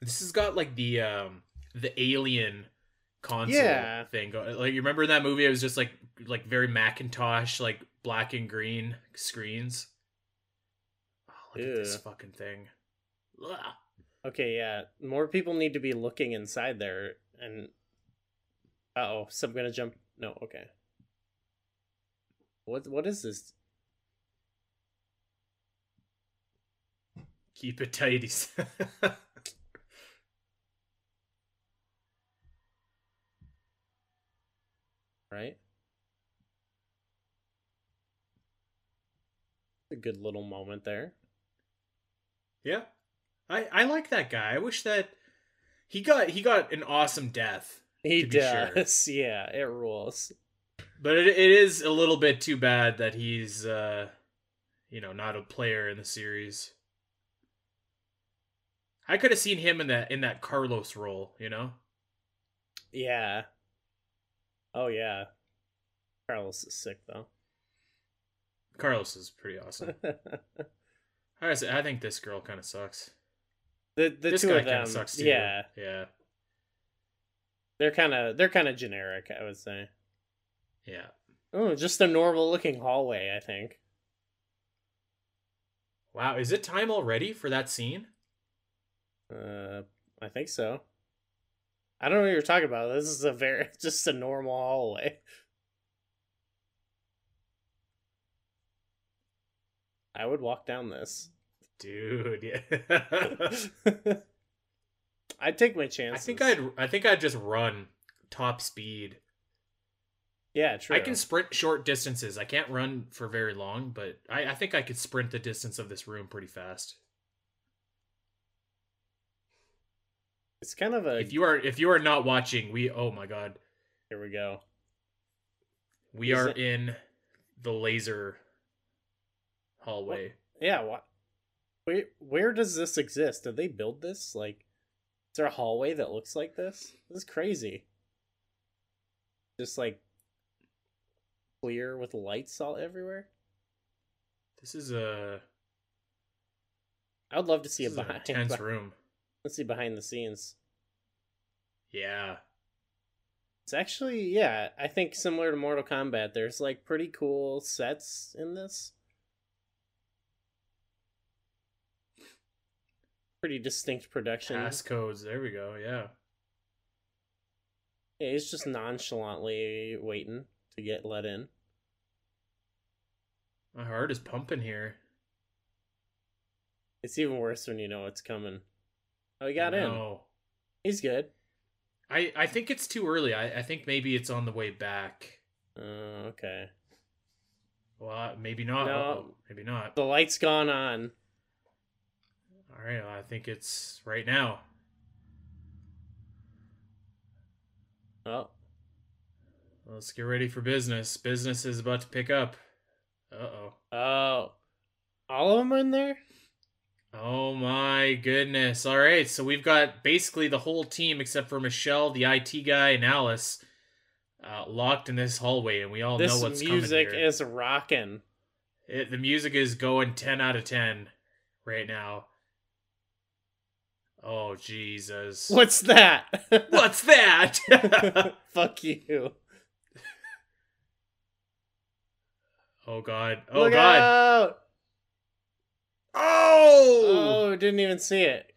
A: This has got like the um the alien console
B: Yeah.
A: thing. go- Like you remember in that movie it was just like like very Macintosh like black and green screens. Oh, look at this fucking thing. Ugh.
B: Okay, yeah, more people need to be looking inside there. And uh oh, some gonna jump. No, okay. What what is this?
A: Keep it he.
B: Right. A good little moment there.
A: yeah. I I like that guy. I wish that he got he got an awesome death.
B: He
A: be sure.
B: does. Yeah, it rules.
A: But it, it is a little bit too bad that he's, uh, you know, not a player in the series. I could have seen him in that in that Carlos role, you know.
B: Yeah. Oh yeah. Carlos is sick though.
A: Carlos is pretty awesome. I, I think this girl kind of sucks.
B: the
A: this
B: two
A: guy
B: of them,
A: kind of sucks too.
B: yeah,
A: yeah,
B: they're kind of they're kind of generic, I would say.
A: yeah.
B: Oh, just a normal looking hallway, I think.
A: Wow, is it time already for that scene?
B: Uh, I think so. I don't know what you're talking about. This is a very just a normal hallway. I would walk down this.
A: Dude, yeah.
B: I'd take my
A: chance.
B: I
A: think I'd I think I'd just run top speed.
B: Yeah, true.
A: I can sprint short distances. I can't run for very long, but I, I think I could sprint the distance of this room pretty fast.
B: It's kind of a.
A: If you are if you are not watching, we oh my god,
B: Here we go.
A: we
B: Is
A: are
B: it-
A: in the laser hallway.
B: Yeah. What? Where Where does this exist? Did they build this? Like, is there a hallway that looks like this? This is crazy. Just like clear with lights all everywhere.
A: This is a,
B: I would love to see a behind.
A: intense
B: be-
A: room.
B: Let's see behind the scenes.
A: Yeah,
B: It's actually yeah, I think similar to Mortal Kombat. There's like pretty cool sets in this. Pretty distinct production.
A: Passcodes. There we go. Yeah.
B: Yeah, he's just nonchalantly waiting to get let in.
A: My heart is pumping here.
B: It's even worse when you know it's coming. Oh, he got in. He's good.
A: I, I think it's too early. I, I think maybe it's on the way back.
B: Uh, okay.
A: Well, maybe not.
B: No.
A: Maybe not.
B: The light's gone on.
A: All right. I think it's right now.
B: Oh,
A: Let's get ready for business. Business is about to pick up. Uh oh.
B: oh, all of them in there.
A: Oh my goodness. All right. So we've got basically the whole team except for Michelle, the IT guy, and Alice uh, locked in this hallway, and we all
B: This
A: know what's coming. This music
B: is rocking.
A: It, the music is going 10 out of 10 right now. Oh, Jesus.
B: What's that?
A: What's that?
B: Fuck you.
A: oh, God. Oh,
B: Look
A: God.
B: out!
A: Oh!
B: Oh, didn't even see it.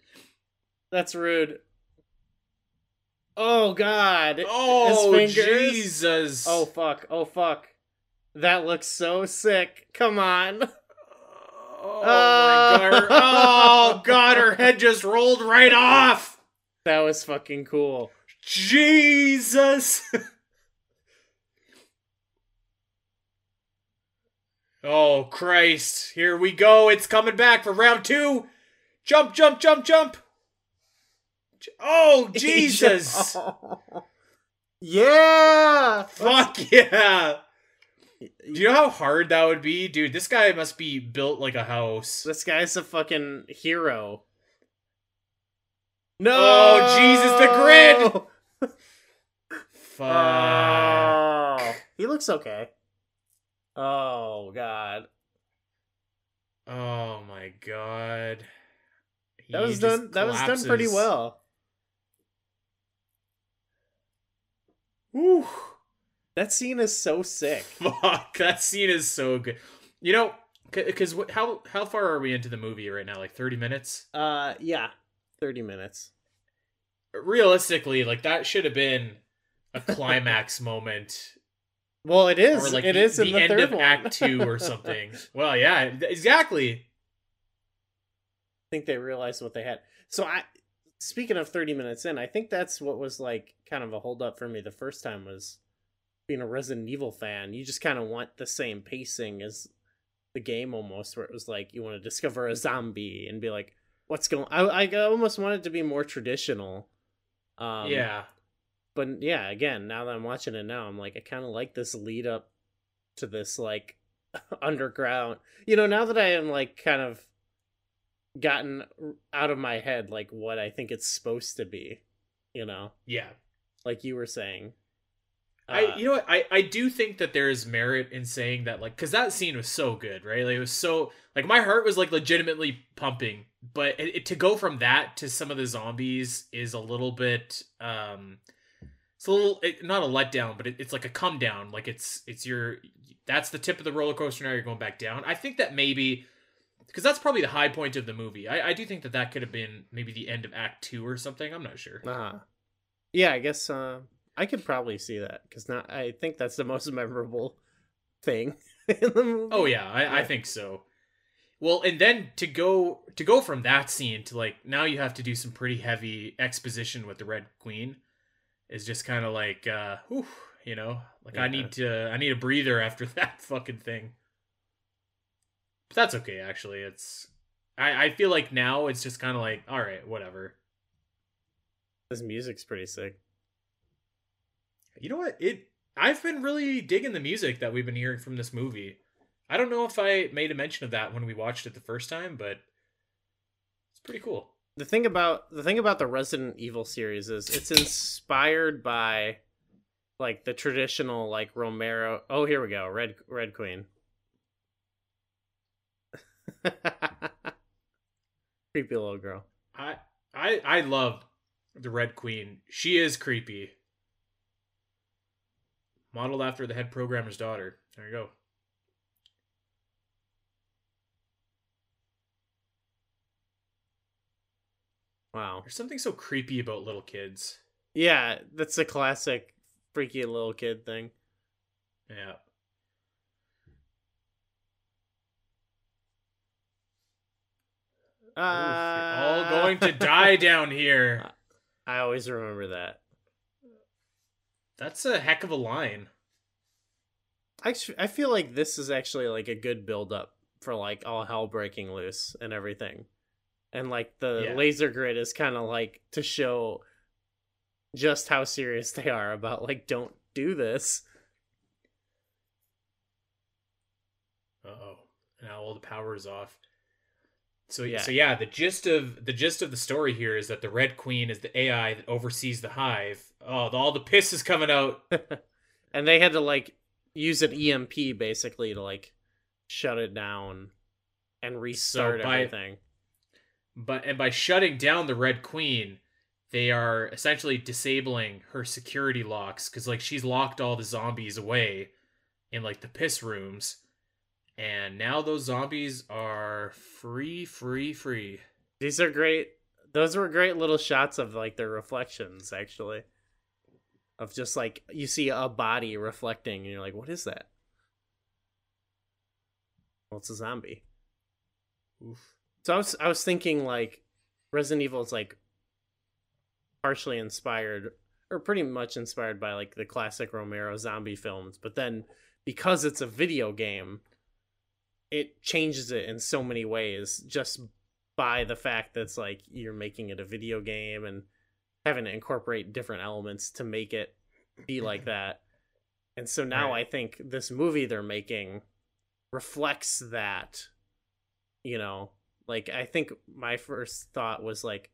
B: That's rude. Oh God!
A: Oh, Jesus.
B: Oh fuck! Oh fuck! That looks so sick. Come on.
A: Oh, my God. Her- Oh, God. Her head just rolled right off.
B: That was fucking cool.
A: Jesus. oh, Christ. Here we go. It's coming back for round two. Jump, jump, jump, jump. Oh, Jesus.
B: yeah.
A: Fuck yeah. Do you know how hard that would be? Dude, this guy must be built like a house.
B: This guy's a fucking hero. No.
A: Oh, Jesus, the grid! Fuck.
B: Oh, he looks okay. Oh God,
A: Oh my god.
B: that was done. That was done pretty well.
A: Whew.
B: That scene is so sick.
A: Fuck, that scene is so good. You know, because how how far are we into the movie right now? Like thirty minutes.
B: Uh, yeah, thirty minutes.
A: Realistically, like that should have been a climax moment,
B: Well, it is.
A: or like
B: it
A: the,
B: is in
A: the
B: the
A: end
B: third
A: of
B: one.
A: Act Two or something. well, yeah, exactly.
B: I think they realized what they had. So I speaking of 30 minutes in, I think that's what was like kind of a hold up for me the first time was being a Resident Evil fan. You just kind of want the same pacing as the game almost where it was like you want to discover a zombie and be like what's going I I almost want it to be more traditional. Um
A: yeah,
B: but yeah, again, now that I'm watching it now, I'm like, I kind of like this lead up to this like underground. You know, now that I am like kind of gotten out of my head like what I think it's supposed to be. You know,
A: yeah.
B: like you were saying.
A: I
B: Uh,
A: you know what? I I do think that there is merit in saying that like because that scene was so good right? Like it was so like my heart was like legitimately pumping but it, it- to go from that to some of the zombies is a little bit um it's a little it, not a letdown but it, it's like a come down like it's it's your that's the tip of the roller coaster now you're going back down. I think that maybe because that's probably the high point of the movie. I I do think that that could have been maybe the end of Act Two or something I'm not sure.
B: Uh-huh. Yeah, I guess uh, I could probably see that because not. I think that's the most memorable thing in the movie.
A: Oh yeah, I, I think so. Well, and then to go to go from that scene to like now you have to do some pretty heavy exposition with the Red Queen is just kind of like uh whew, you know, like I need to I need a breather after that fucking thing. But that's okay actually. It's I I feel like now it's just kind of like all right, whatever.
B: This music's pretty sick.
A: You know what? It I've been really digging the music that we've been hearing from this movie. I don't know if I made a mention of that when we watched it the first time, but it's pretty cool.
B: the thing about the thing about the Resident Evil series is it's inspired by like the traditional like Romero. Oh, here we go. Red Red Queen. Creepy little girl.
A: I I I love the Red Queen. She is creepy. Modeled after the head programmer's daughter. There you go.
B: Wow.
A: There's something so creepy about little kids.
B: Yeah, that's a classic freaky little kid thing.
A: Yeah.
B: Uh,
A: Oof, all going to die down here.
B: I always remember that.
A: That's a heck of a line.
B: I I feel like this is actually like a good build up for like all hell breaking loose and everything. And like the
A: Yeah.
B: laser grid is kind of like to show just how serious they are about like don't do this.
A: Uh oh. Now all the power is off. So
B: Yeah.
A: so yeah, the gist of the gist of the story here is that the Red Queen is the AI that oversees the hive. Oh, the, all the piss is coming out.
B: and they had to like use an EMP basically to like shut it down and restart
A: by-
B: everything.
A: But and by shutting down the Red Queen, they are essentially disabling her security locks because like she's locked all the zombies away in like the piss rooms, and now those zombies are free, free, free.
B: These are great. Those were great little shots of like their reflections, actually. Of just like you see a body reflecting, and you're like, "What is that?" Well, it's a zombie.
A: Oof.
B: So I was I was thinking like Resident Evil is like partially inspired or pretty much inspired by like the classic Romero zombie films, but then because it's a video game, it changes it in so many ways just by the fact that it's like you're making it a video game and having to incorporate different elements to make it be like that. And so now
A: Right.
B: I think this movie they're making reflects that. You know, like I think my first thought was like,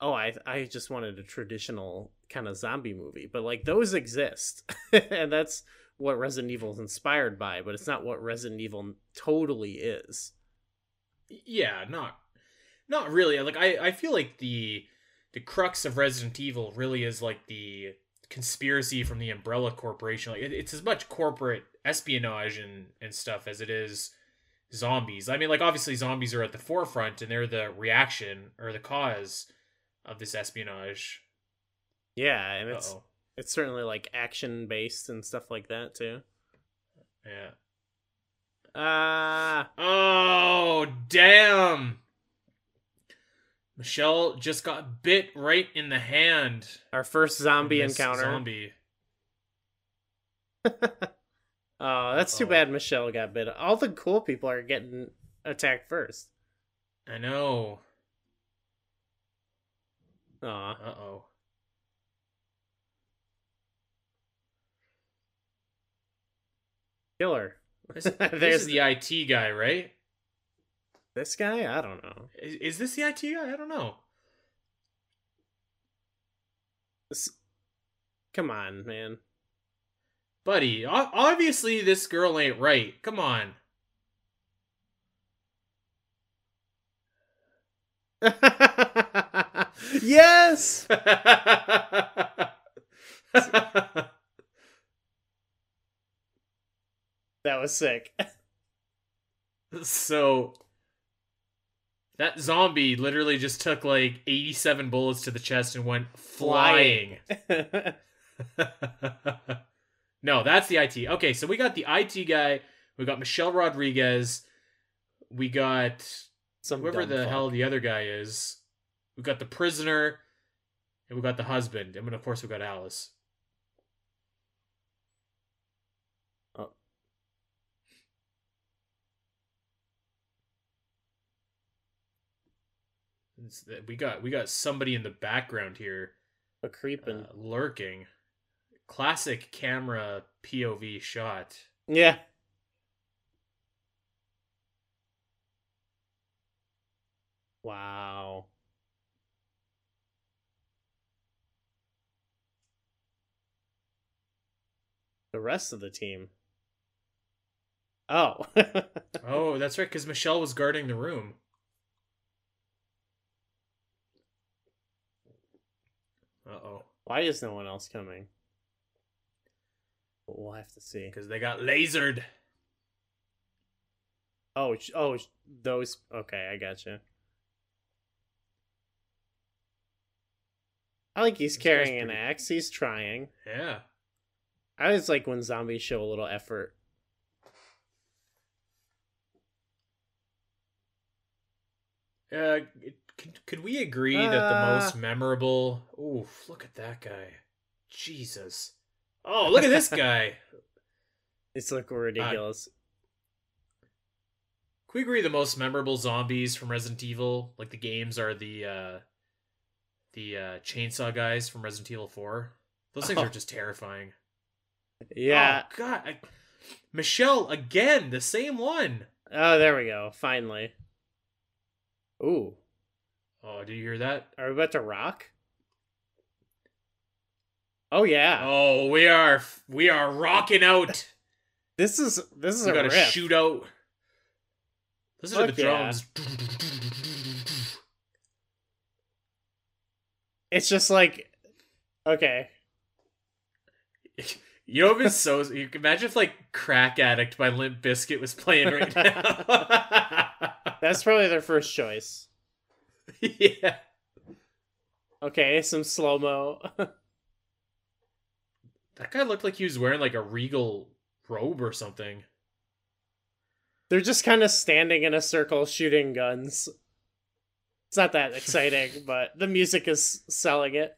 B: oh, I I just wanted a traditional kind of zombie movie, but like those exist, and that's what Resident Evil is inspired by, but it's not what Resident Evil totally is.
A: yeah not not really like i i feel like the the crux of resident evil really is like the conspiracy from the umbrella corporation. Like it, it's as much corporate espionage and and stuff as it is zombies. I mean like obviously zombies are at the forefront and they're the reaction or the cause of this espionage.
B: Yeah, and it's
A: Uh-oh.
B: it's certainly like action based and stuff like that too.
A: yeah.
B: Ah,
A: oh damn michelle just got bit right in the hand
B: our first zombie encounter.
A: zombie
B: Oh, that's too
A: Uh-oh.
B: bad Michelle got bit. All the cool people are getting attacked first.
A: I know.
B: Aw.
A: Uh oh.
B: Killer.
A: This, this
B: There's
A: is the IT guy, right?
B: This guy? I don't know.
A: Is, is this the IT guy? I don't know.
B: This- Come on, man.
A: Buddy, obviously this girl ain't right. Come on.
B: yes! That was sick.
A: so that zombie literally just took like 87 bullets to the chest and went flying. no, that's the IT. Okay, so we got the IT guy. We got Michelle Rodriguez. We got
B: Some
A: whoever the
B: fuck.
A: hell the other guy is. We got the prisoner, and we got the husband, and then of course we got Alice. We got we got somebody in the background here
B: A creeping.
A: uh, lurking. Classic camera POV shot.
B: yeah. Wow. The rest of the team. Oh.
A: Oh, that's right, because Michelle was guarding the room. Uh oh.
B: Why is no one else coming? We'll have to see.
A: because they got lasered.
B: Oh, oh, those. Okay, I gotcha. I like he's
A: This
B: carrying an axe. He's trying.
A: Yeah.
B: I always like when zombies show a little effort.
A: Uh, could, could we agree that the
B: Uh.
A: most memorable? Oof! Look at that guy. Jesus. Oh, look at this guy.
B: It's look ridiculous.
A: Can we agree the most memorable zombies from Resident Evil, like the games, are the uh the uh chainsaw guys from Resident Evil 4? Those things
B: Oh.
A: are just terrifying.
B: yeah.
A: Oh god. I... Michelle again, the same one.
B: Oh, there we go. Finally. Ooh,
A: Oh, do you hear that?
B: are we about to rock? Oh yeah.
A: Oh, we are we are rocking out.
B: This is this is
A: we
B: a
A: got a shootout. Listen to
B: Fuck
A: the
B: yeah.
A: drums.
B: It's just like, okay,
A: You know, it's so. You can imagine if like "Crack Addict" by Limp Bizkit was playing right now.
B: that's probably their first choice.
A: yeah.
B: Okay, some slow mo.
A: That guy looked like he was wearing like a regal robe or something.
B: They're just kind of standing in a circle shooting guns. It's not that exciting, but the music is selling it.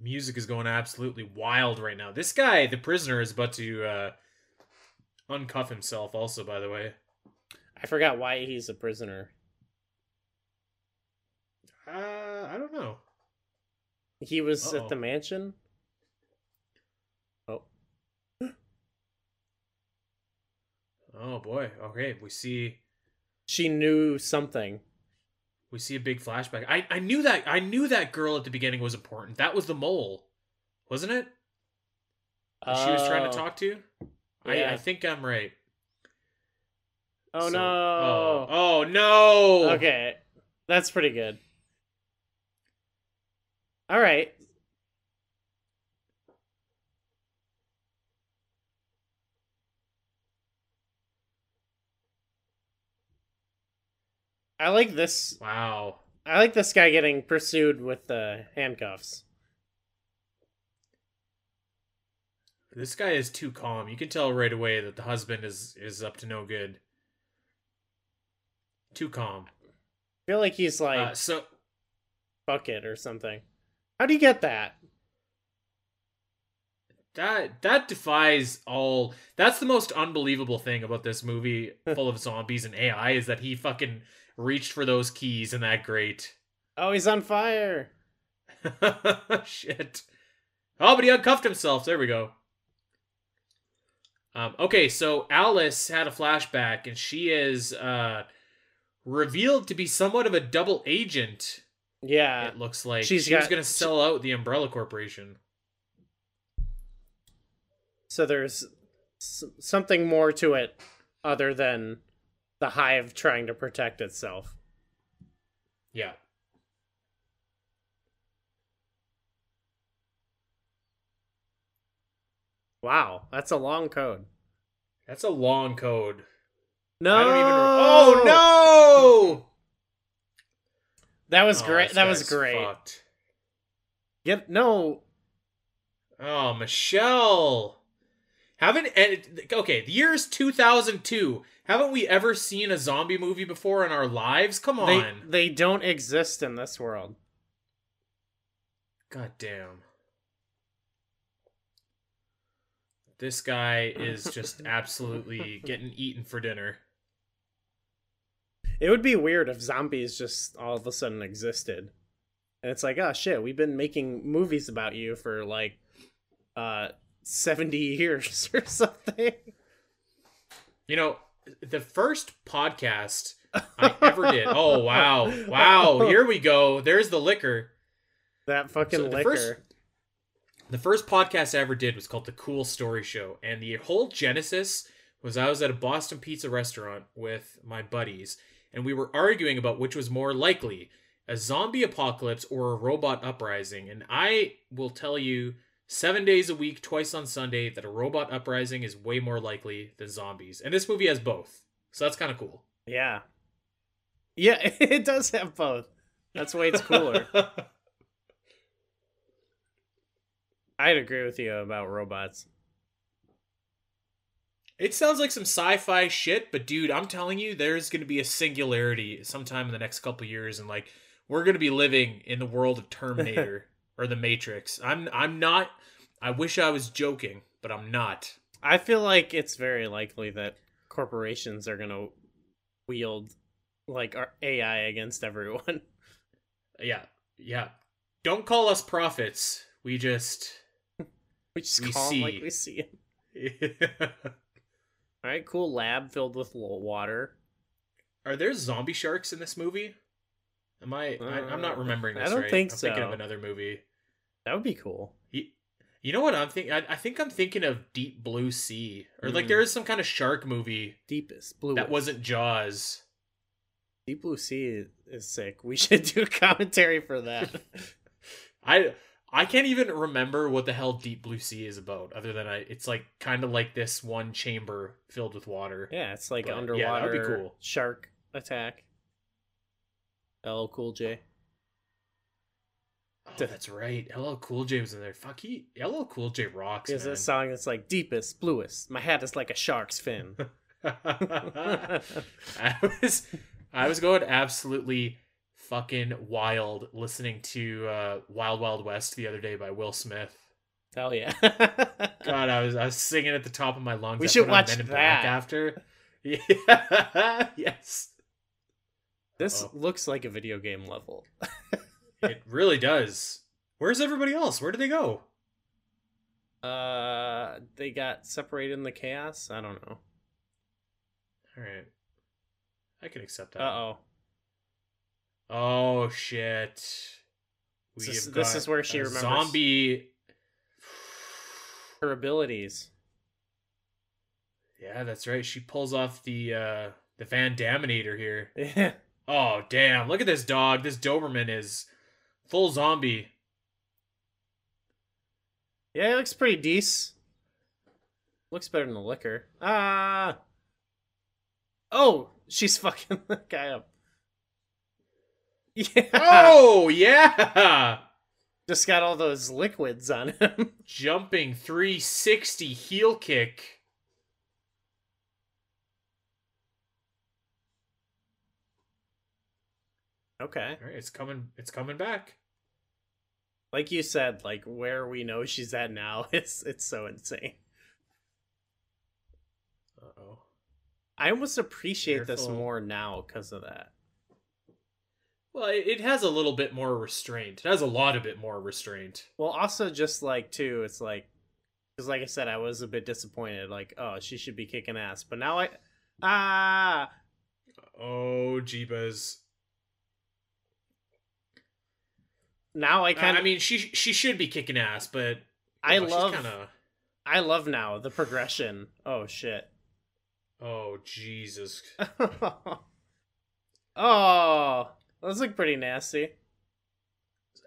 A: Music is going absolutely wild right now. This guy, the prisoner, is about to uh uncuff himself. Also, by the way,
B: I forgot why he's a prisoner.
A: uh, I don't know.
B: He was
A: Uh-oh.
B: at the mansion. Oh,
A: Oh boy. Okay, we see
B: she knew something.
A: we see a big flashback. I I knew that I knew that girl at the beginning was important. That was the mole, wasn't it? That she was trying
B: Oh.
A: to talk to. I I think I'm right.
B: Oh
A: So-
B: no.
A: Oh, oh no.
B: Okay. That's pretty good. All right. I like this.
A: Wow.
B: I like this guy getting pursued with the handcuffs.
A: This guy is too calm. You can tell right away that the husband is is up to no good. Too calm.
B: I feel like he's like
A: Uh, so
B: bucket or something. How do you get that?
A: that that defies all. That's the most unbelievable thing about this movie, full of zombies and AI, is that he fucking reached for those keys in that grate.
B: Oh, he's on fire.
A: Shit. Oh, but he uncuffed himself. There we go. Um, okay, so Alice had a flashback, and she is uh, revealed to be somewhat of a double agent.
B: Yeah.
A: It looks like
B: she's
A: she was going to sell out the Umbrella Corporation.
B: So there's s- something more to it other than the hive trying to protect itself.
A: Yeah.
B: Wow, that's a long code.
A: That's a long code.
B: No.
A: I don't even. Oh no!
B: That was
A: Oh,
B: great. That was great.
A: fucked.
B: Get no.
A: Oh, Michelle. Haven't and okay, the year is 2002. Haven't we ever seen a zombie movie before in our lives? Come on.
B: They they don't exist in this world.
A: God damn. This guy is just absolutely getting eaten for dinner.
B: It would be weird if zombies just all of a sudden existed. And it's like, oh shit, we've been making movies about you for like uh 70 years or something.
A: You know, the first podcast I ever did. Oh wow. Wow, here we go. There's the liquor.
B: That fucking
A: So
B: liquor.
A: first- The first podcast I ever did was called The Cool Story Show, and the whole genesis was I was at a Boston pizza restaurant with my buddies, and we were arguing about which was more likely a zombie apocalypse or a robot uprising. And I will tell you seven days a week, twice on Sunday, that a robot uprising is way more likely than zombies. And this movie has both. So that's kind of cool.
B: Yeah. Yeah, it does have both. That's why it's cooler. I'd agree with you about robots.
A: It sounds like some sci-fi shit, but dude, I'm telling you, there's going to be a singularity sometime in the next couple years, and like we're going to be living in the world of Terminator or the Matrix. I'm I'm not. I wish I was joking, but I'm not.
B: I feel like it's very likely that corporations are going to wield like our AI against everyone.
A: Yeah, yeah. Don't call us prophets. We just
B: We just
A: We
B: call 'em
A: see.
B: like we see 'em. All right, cool lab filled with water.
A: Are there zombie sharks in this movie? Am I? I I'm not
B: remembering
A: remembering
B: I don't
A: right.
B: think
A: I'm thinking of
B: so.
A: another movie.
B: That would be cool.
A: You, you know what I'm thinking? I, I think I'm thinking of Deep Blue Sea, or like
B: Mm.
A: there is some kind of shark movie
B: Deepest blue.
A: that wasn't Jaws.
B: Deep Blue Sea is sick. We should do a commentary for that.
A: I I can't even remember what the hell Deep Blue Sea is about, other than I. It's like kind of like this one chamber filled with water.
B: yeah, it's like
A: But, yeah, that'd be cool.
B: shark attack. LL Cool J.
A: Oh, that's right. LL Cool J was in there. Fuck he. LL Cool J rocks.
B: There's
A: man.
B: a song that's like deepest, bluest. My hat is like a shark's fin.
A: I was I was going absolutely fucking wild listening to uh, Wild Wild West the other day by Will Smith.
B: Hell yeah.
A: God, I was I was singing at the top of my lungs.
B: We
A: I
B: should watch
A: Men
B: that.
A: after. Yeah. yes.
B: this
A: Uh-oh.
B: looks like a video game level.
A: It really does. Where's everybody else? Where did they go?
B: Uh, they got separated in the chaos. I don't know.
A: All right. I can accept that.
B: Uh oh.
A: Oh shit.
B: This
A: We
B: is- this is where she remembers.
A: Zombie.
B: Her abilities.
A: Yeah, that's right. She pulls off the uh the Van Daminator here.
B: Yeah.
A: Oh damn! Look at this dog. This Doberman is full zombie.
B: Yeah, it looks pretty decent. Looks better than the liquor. Ah. Oh, she's fucking the guy up. Yeah.
A: Oh yeah!
B: Just got all those liquids on him.
A: Jumping 360 heel kick.
B: okay.
A: Right, it's coming. It's coming back.
B: Like you said, like where we know she's at now, it's it's so insane.
A: Uh oh.
B: I almost appreciate this more now because of that.
A: Well, it, has a little bit more restraint. It has a lot of bit more restraint.
B: Well, also just like too, it's like because like I said, I was a bit disappointed. Like, oh, she should be kicking ass, but now I ah
A: Oh, jeebas.
B: now I
A: I,
B: kind of
A: I mean, she she should be kicking ass, but
B: I
A: know,
B: love
A: kinda-
B: I love now the progression. Oh shit.
A: Oh Jesus!
B: oh, those look pretty nasty.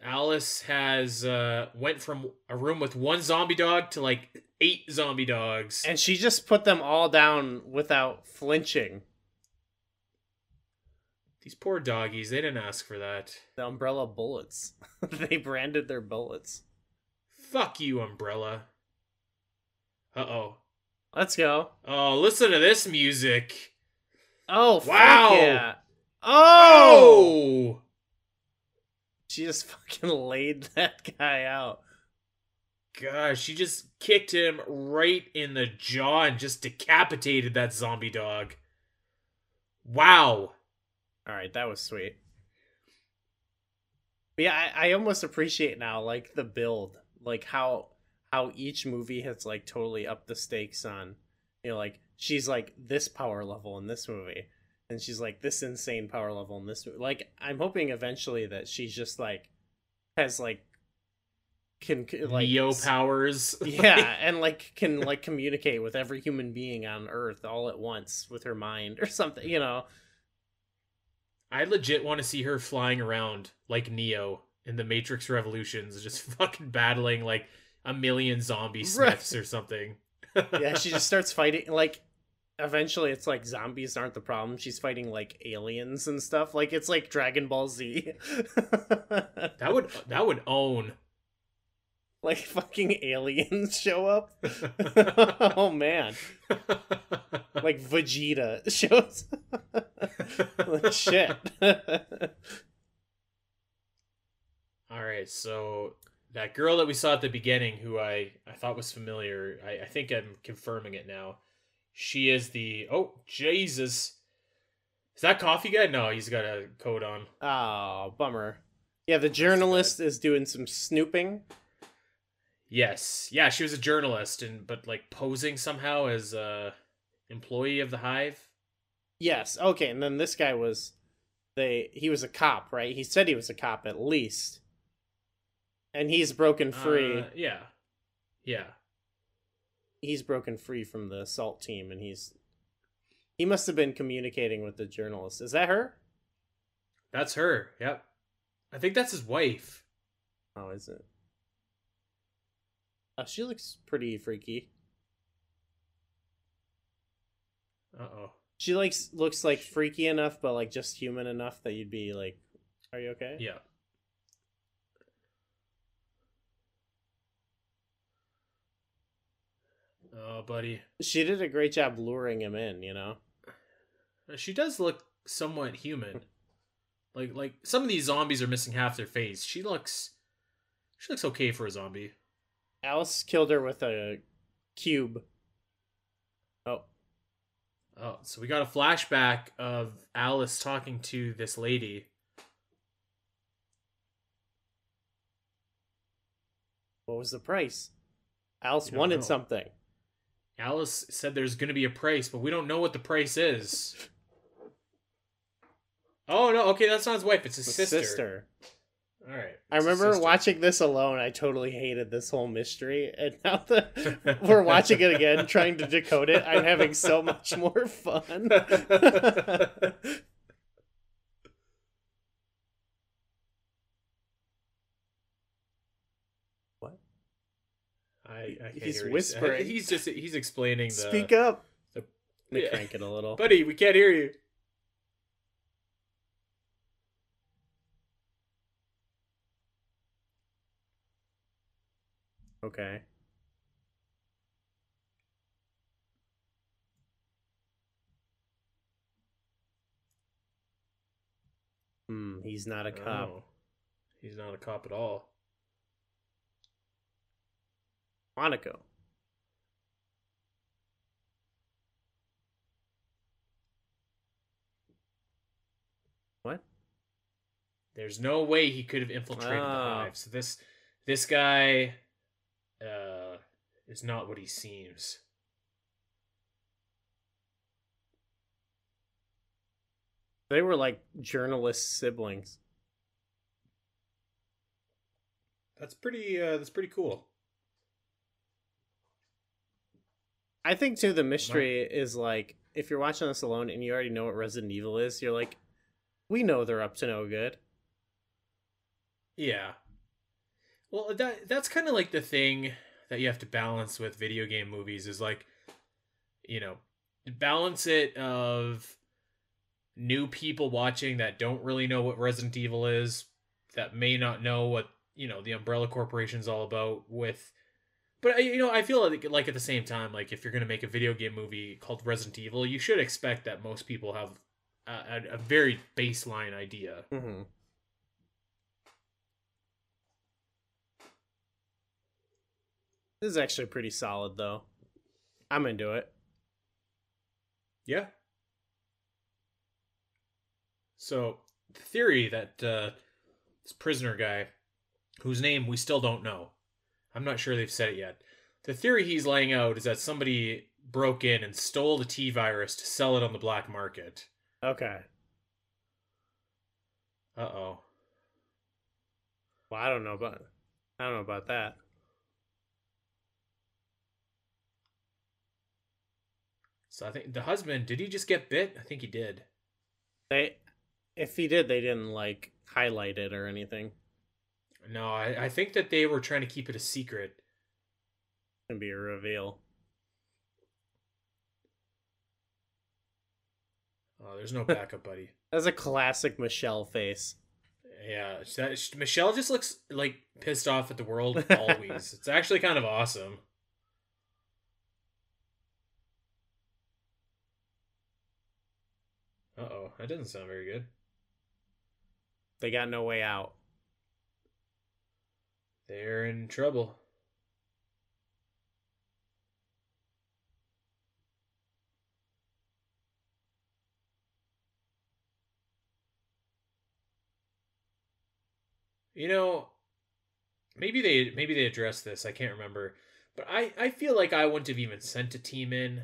A: Alice has uh went from a room with one zombie dog to like eight zombie dogs.
B: And she just put them all down without flinching.
A: These poor doggies, they didn't ask for that.
B: The umbrella bullets. they branded their bullets.
A: Fuck you, Umbrella. Uh oh.
B: Let's go.
A: Oh, listen to this music.
B: Oh, fuck
A: Wow.
B: yeah. Oh!
A: Oh!
B: She just fucking laid that guy out.
A: Gosh, she just kicked him right in the jaw and just decapitated that zombie dog. Wow.
B: All right, that was sweet. But yeah, I, I almost appreciate now like the build, like how how each movie has like totally upped the stakes on, you know, like she's like this power level in this movie, and she's like this insane power level in this. Like I'm hoping eventually that she's just like has like can like
A: Neo
B: s-
A: powers.
B: yeah, and like can like communicate with every human being on Earth all at once with her mind or something, you know.
A: I legit want to see her flying around like Neo in the Matrix Revolutions, just fucking battling like a million zombie
B: Right.
A: Or something.
B: yeah, she just starts fighting like eventually it's like zombies aren't the problem. She's fighting like aliens and stuff. Like it's like Dragon Ball Z.
A: that would that would own.
B: like fucking aliens show up. oh man. Like Vegeta shows like shit.
A: All right, so that girl that we saw at the beginning, who I I thought was familiar, I, I think I'm confirming it now. She is the oh Jesus, is that coffee guy? No, he's got a coat on.
B: oh, bummer. Yeah, the journalist is doing some snooping.
A: Yes, yeah, she was a journalist and but like posing somehow as a employee of the Hive.
B: Yes. Okay. And then this guy was they he was a cop, right? He said he was a cop at least. And he's broken free.
A: Uh, yeah, yeah.
B: He's broken free from the assault team and he's he must have been communicating with the journalist. Is that her?
A: That's her. Yep. I think that's his wife.
B: Oh, is it? Oh, she looks pretty freaky.
A: Uh oh.
B: She likes looks like freaky enough, but like just human enough that you'd be like, "Are you okay?"
A: Yeah. Oh, buddy.
B: She did a great job luring him in. You know.
A: She does look somewhat human. Like like some of these zombies are missing half their face. She looks she looks okay for a zombie.
B: Alice killed her with a cube. Oh,
A: Oh, so we got a flashback of Alice talking to this lady.
B: what was the price? Alice wanted
A: know.
B: something.
A: Alice said there's going to be a price, but we don't know what the price is. Oh no, okay, that's not his wife, it's his
B: The
A: sister.
B: sister.
A: All right.
B: I remember watching this alone. I totally hated this whole mystery, and now that we're watching it again, trying to decode it, I'm having so much more fun.
A: I, I can't
B: He's
A: hear
B: whispering.
A: He's, he's just he's explaining the
B: Speak up.
A: the-
B: Let me
A: yeah.
B: crank it a little.
A: Buddy, we can't hear you.
B: Okay. Hmm, he's not a cop.
A: Oh, he's not a cop at all.
B: Monaco. What?
A: There's no way he could have infiltrated
B: Ah.
A: the hive. So this this guy uh is not what he seems.
B: They were like journalist siblings.
A: That's pretty uh that's pretty cool.
B: I think too the mystery is like if you're watching this alone and you already know what Resident Evil is, you're like, we know they're up to no good.
A: Yeah. Well, that that's kind of like the thing that you have to balance with video game movies is like you know, balance it of new people watching that don't really know what Resident Evil is, that may not know what, you know, the Umbrella Corporation's all about with but I- you know, I feel like, like at the same time, like if you're gonna make a video game movie called Resident Evil, you should expect that most people have a, a, a very baseline idea.
B: Mm-hmm. This is actually pretty solid though. I'm into it.
A: Yeah. So the theory that uh, this prisoner guy, whose name we still don't know, I'm not sure they've said it yet. The theory he's laying out is that somebody broke in and stole the T virus to sell it on the black market.
B: Okay.
A: Uh oh.
B: Well, I don't know about I don't know about that.
A: So I think the husband did he just get bit? I think he did.
B: They if he did, they didn't like highlight it or anything.
A: No, I, I think that they were trying to keep it a secret.
B: Can be a reveal.
A: Oh, there's no backup, buddy.
B: That's a classic Michelle face.
A: Yeah, that, Michelle just looks like pissed off at the world always. it's actually kind of awesome. Uh oh, that doesn't sound very good.
B: They got no way out.
A: They're in trouble. You know, maybe they maybe they addressed this. I can't remember, but I I feel like I wouldn't have even sent a team in.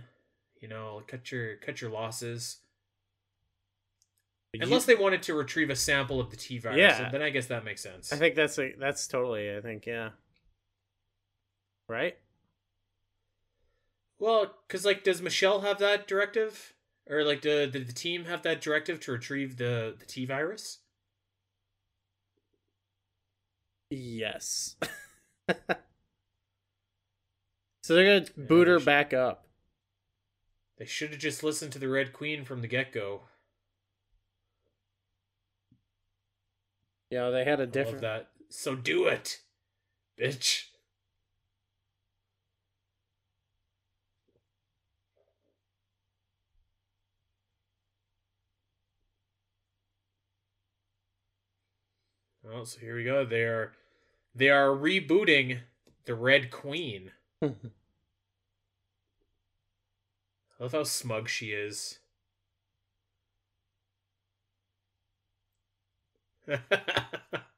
A: You know, cut your cut your losses. Unless they wanted to retrieve a sample of the T virus,
B: Yeah.
A: then I guess that makes sense.
B: I think that's a, that's totally. I think yeah. Right.
A: Well, because like, does Michelle have that directive, or like, do, did the team have that directive to retrieve the the T virus?
B: Yes. so they're gonna boot
A: they
B: her
A: should-
B: back up.
A: They should have just listened to the Red Queen from the get go.
B: You know, they had a different.
A: that. So do it, bitch. Oh, so here we go. They are they are rebooting the Red Queen. I love how smug she is.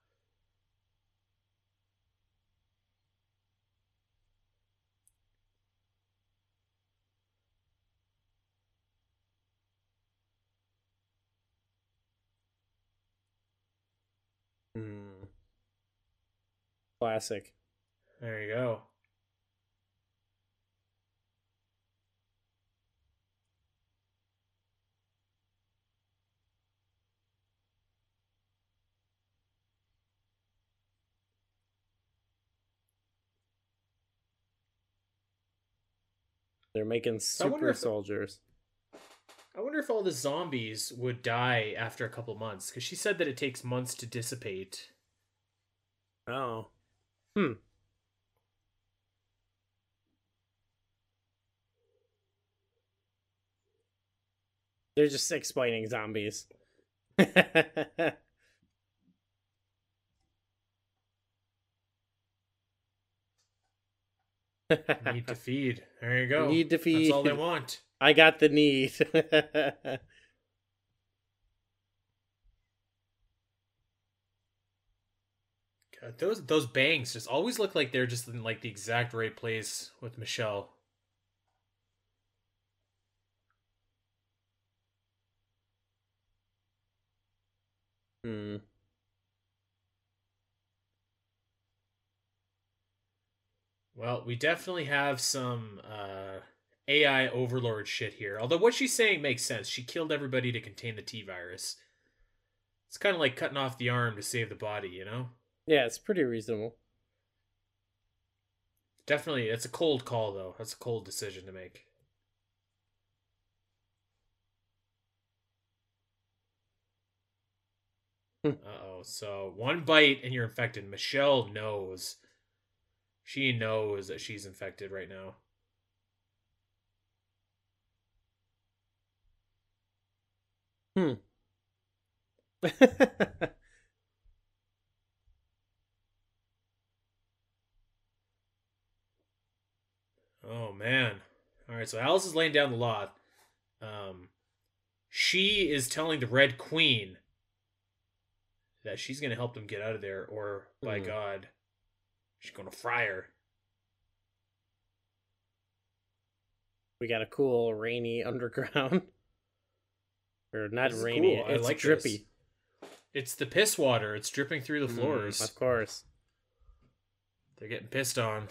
B: Hmm. Classic.
A: there you go.
B: They're making
A: I
B: super
A: if-
B: soldiers.
A: I wonder if all the zombies would die after a couple months because she said that it takes months to dissipate.
B: Oh. Hmm. They're just explaining zombies.
A: Need to feed. There you go.
B: Need to feed.
A: That's all they want.
B: I got the need.
A: God, those those bangs just always look like they're just in like the exact right place with Michelle.
B: hmm.
A: Well, we definitely have some uh, AI overlord shit here. Although what she's saying makes sense. She killed everybody to contain the T virus. It's kind of like cutting off the arm to save the body, you know?
B: Yeah, it's pretty reasonable.
A: Definitely, it's a cold call though. That's a cold decision to make. Uh oh. So one bite and you're infected. Michelle knows. She knows that she's infected right now. Hmm. oh man. All right, so Alice is laying down the law. Um, she is telling the Red Queen that she's gonna help them get out of there, or by
B: Hmm.
A: God, she's gonna fry her.
B: we got a cool rainy underground. or not
A: This
B: rainy,
A: cool. I
B: it's
A: like
B: drippy.
A: this. It's the piss water. It's dripping through the
B: Mm,
A: floors.
B: of course.
A: They're getting pissed on.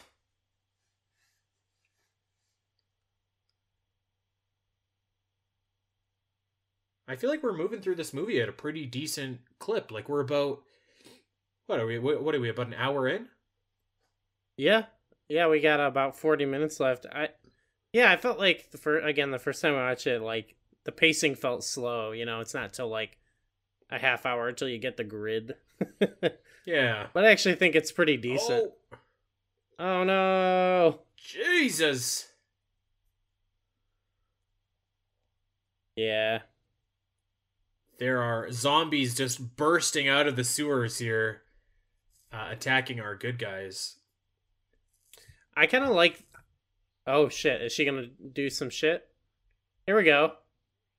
A: I feel like we're moving through this movie at a pretty decent clip. Like we're about what are we? What what are we? About an hour in?
B: Yeah, yeah, we got about forty minutes left. I, yeah, I felt like the first again the first time I watched it, like the pacing felt slow. You know, it's not till like a half hour until you get the grid.
A: Yeah.
B: but I actually think it's pretty decent.
A: Oh,
B: Oh, no!
A: Jesus.
B: Yeah,
A: There are zombies just bursting out of the sewers here, uh, attacking our good guys.
B: I kind of like. Oh shit! Is she gonna do some shit? Here we go.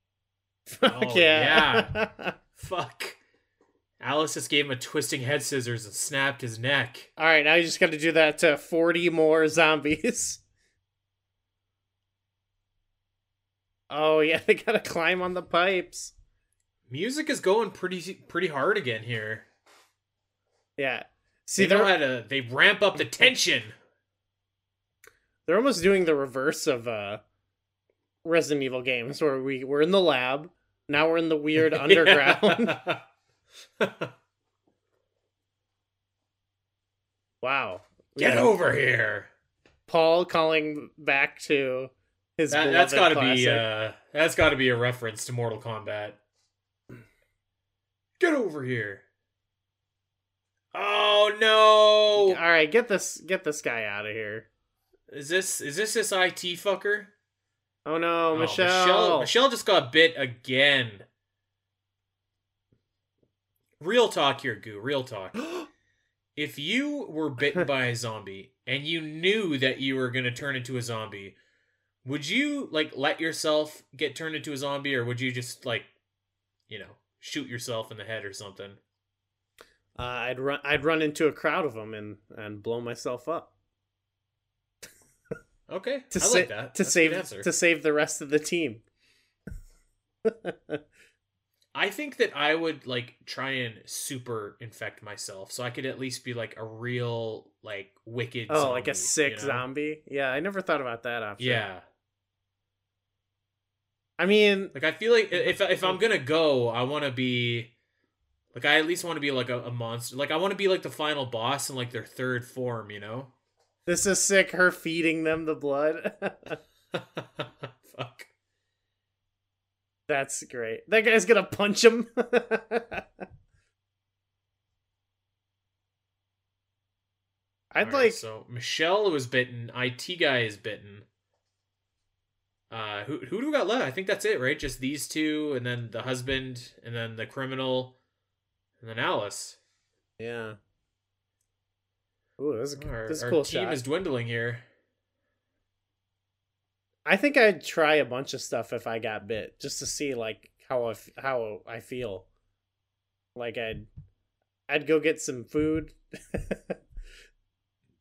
B: Fuck
A: Oh,
B: yeah!
A: Fuck. Alice just gave him a twisting head scissors and snapped his neck.
B: All right, now you just got to do that to forty more zombies. Oh yeah, they gotta climb on the pipes.
A: Music is going pretty pretty hard again here.
B: Yeah.
A: See, they know
B: they're
A: how to they ramp up the tension.
B: They're almost doing the reverse of uh Resident Evil games, where we we're in the lab, now we're in the weird underground. wow.
A: Get
B: got
A: over here.
B: Paul calling back to his.
A: That, that's got
B: beloved
A: to be uh that's got to be a reference to Mortal Kombat. Get over here. Oh no.
B: All right, get this get this guy out of here.
A: Is this is this this IT fucker?
B: Oh no,
A: Oh,
B: Michelle.
A: Michelle Michelle just got bit again. Real talk here, Goo. Real talk. if you were bitten by a zombie and you knew that you were going to turn into a zombie, would you like let yourself get turned into a zombie or would you just like you know, shoot yourself in the head or something?
B: Uh, I'd run. I'd run into a crowd of them and and blow myself up
A: Okay.
B: to
A: I
B: sa-
A: like that.
B: to
A: That's
B: save to save the rest of the team.
A: I think that I would like try and super infect myself so I could at least be like a real like wicked
B: oh, like a sick
A: you know?
B: zombie. Yeah, I never thought about that option.
A: Yeah.
B: I mean,
A: Like I feel like if if I'm gonna go, I want to be like I at least want to be like a, a monster. Like I want to be like the final boss in like their third form, you know?
B: This is sick. Her feeding them the blood.
A: Fuck.
B: That's great. That guy's gonna punch him. I'd like.
A: so Michelle was bitten. IT guy is bitten. Uh, who who do we got left? I think that's it, right? Just these two, and then the husband, and then the criminal, and then Alice.
B: Yeah. Ooh, this is,
A: Our,
B: this is a
A: our
B: cool
A: team
B: shot.
A: is dwindling here.
B: I think I'd try a bunch of stuff if I got bit, just to see like how I f- how I feel. Like I'd I'd go get some food.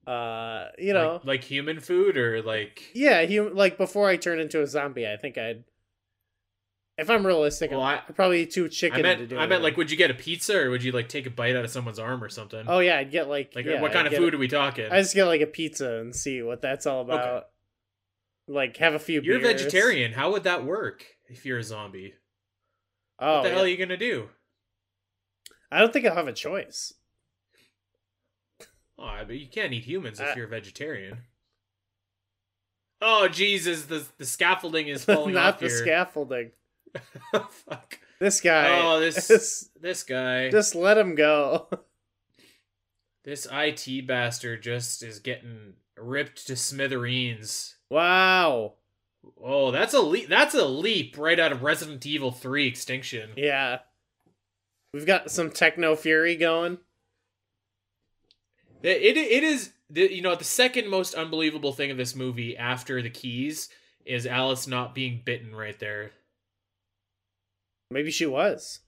B: uh, you know,
A: like, like human food or like.
B: yeah, he like before I turn into a zombie, I think I'd. If I'm realistic,
A: Well, I-
B: I'd probably eat too chicken
A: I
B: to
A: meant,
B: do
A: I
B: it.
A: meant like, would you get a pizza or would you like take a bite out of someone's arm or something?
B: Oh yeah, I'd get like
A: like
B: yeah,
A: what kind
B: I'd
A: of food are we talking?
B: I just get like a pizza and see what that's all about. Like have a few.
A: You're a
B: beers.
A: vegetarian. How would that work if you're a zombie?
B: Oh,
A: what the
B: yeah.
A: hell are you gonna do?
B: I don't think I'll have a choice.
A: Oh, but you can't eat humans if
B: Uh,
A: you're a vegetarian. Oh Jesus! The the scaffolding is falling
B: Not
A: off Not
B: the
A: here.
B: scaffolding.
A: Oh, fuck!
B: This guy.
A: Oh, this
B: Just,
A: this guy,
B: just let him go.
A: this IT bastard, just is getting ripped to smithereens.
B: wow.
A: Oh, that's a leap. That's a leap right out of Resident Evil Three Extinction.
B: Yeah. We've got some techno fury going.
A: It, it it is the you know the second most unbelievable thing of this movie after the keys is Alice not being bitten right there.
B: Maybe she was.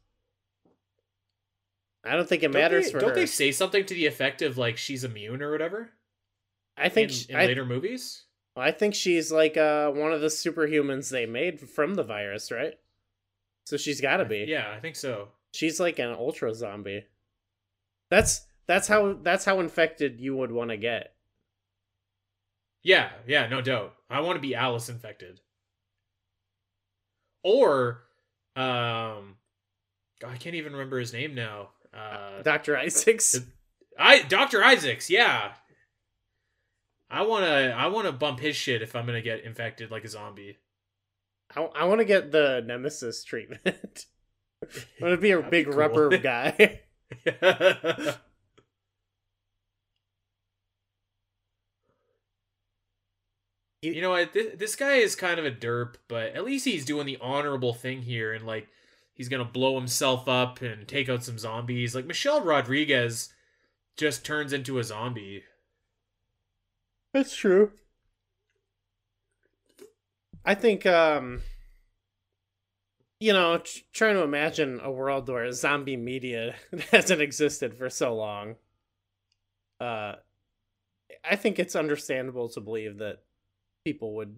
B: I don't think it
A: Don't
B: matters
A: they,
B: for
A: don't
B: her.
A: they say something to the effect of like she's immune or whatever?
B: I think
A: in,
B: sh-
A: in
B: I,
A: later movies.
B: I think she's like uh one of the superhumans they made from the virus, right? So she's got to be.
A: Yeah, I think so.
B: She's like an ultra zombie. That's that's how that's how infected you would want to get.
A: Yeah, yeah, no doubt. I want to be Alice infected. Or Um, I can't even remember his name now. Uh,
B: Dr. Isaacs.
A: I Doctor Isaacs. Yeah. I wanna I wanna bump his shit if I'm gonna get infected like a zombie.
B: I, I want to get the Nemesis treatment. I want to be a big
A: cool.
B: rubber guy.
A: you know what? This, this guy is kind of a derp, but at least he's doing the honorable thing here and like he's gonna blow himself up and take out some zombies. Like Michelle Rodriguez just turns into a zombie.
B: That's true. I think, um, you know, tr- trying to imagine a world where zombie media hasn't existed for so long. Uh, I think it's understandable to believe that people would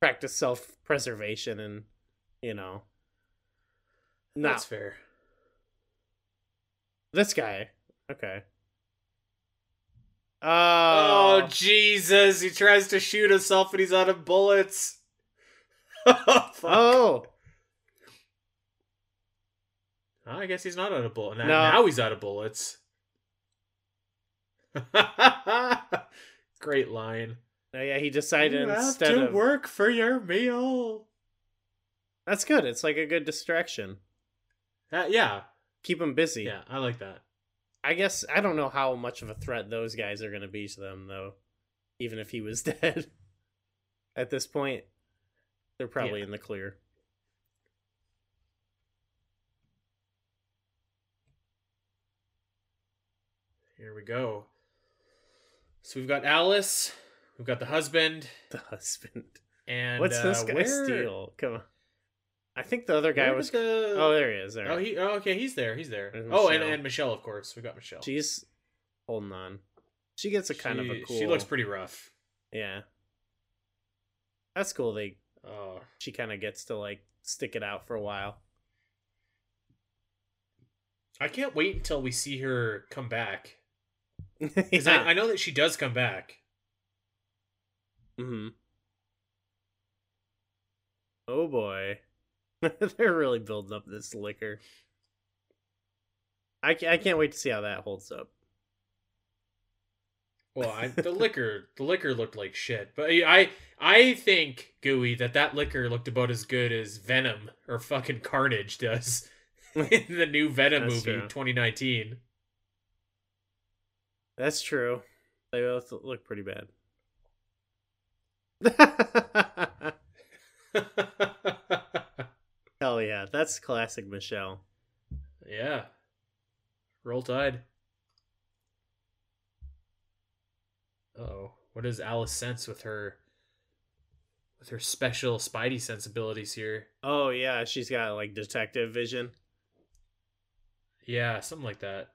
B: practice self-preservation and, you know, not
A: That's fair.
B: this guy. Okay.
A: Oh
B: Oh,
A: Jesus! He tries to shoot himself and he's out of bullets. oh,
B: oh,
A: I guess he's not out of bullets. Now,
B: No.
A: now he's out of bullets. Great line.
B: Oh, yeah. He decided
A: You have to
B: of
A: work for your meal.
B: That's good. It's like a good distraction.
A: Uh, yeah,
B: Keep them busy.
A: yeah, I like that.
B: I guess I don't know how much of a threat those guys are going to be to them, though. Even if he was dead, at this point, they're probably
A: Yeah.
B: in the clear.
A: Here we go. So we've got Alice, we've got the husband,
B: The husband.
A: and
B: What's this
A: uh,
B: guy's
A: where-?
B: Come on. I think the other guy
A: where
B: was.
A: the-
B: Oh, there he is. There.
A: Oh, he. Oh, okay, he's there. He's there.
B: There's
A: Oh, and,
B: Michelle.
A: and Michelle, of course. We got Michelle.
B: She's holding on. She gets a kind of a
A: She-
B: cool.
A: She looks pretty rough.
B: Yeah. That's cool. They
A: Oh,
B: she kind of gets to like stick it out for a while.
A: I can't wait until we see her come back. Because
B: yeah.
A: I, I know that she does come back.
B: Hmm Oh boy. They're really building up this Licker. I, I can't wait to see how that holds up.
A: Well, I, the Licker, the Licker looked like shit. But I, I think Gooey that that Licker looked about as good as Venom or fucking Carnage does in the new Venom
B: That's
A: movie,
B: true.
A: 2019.
B: That's true. They both look pretty bad. Hell yeah, that's classic Michelle.
A: yeah. Roll Tide. Oh, what does Alice sense with her, with her special Spidey sensibilities here?
B: Oh yeah, she's got like detective vision.
A: Yeah, something like that.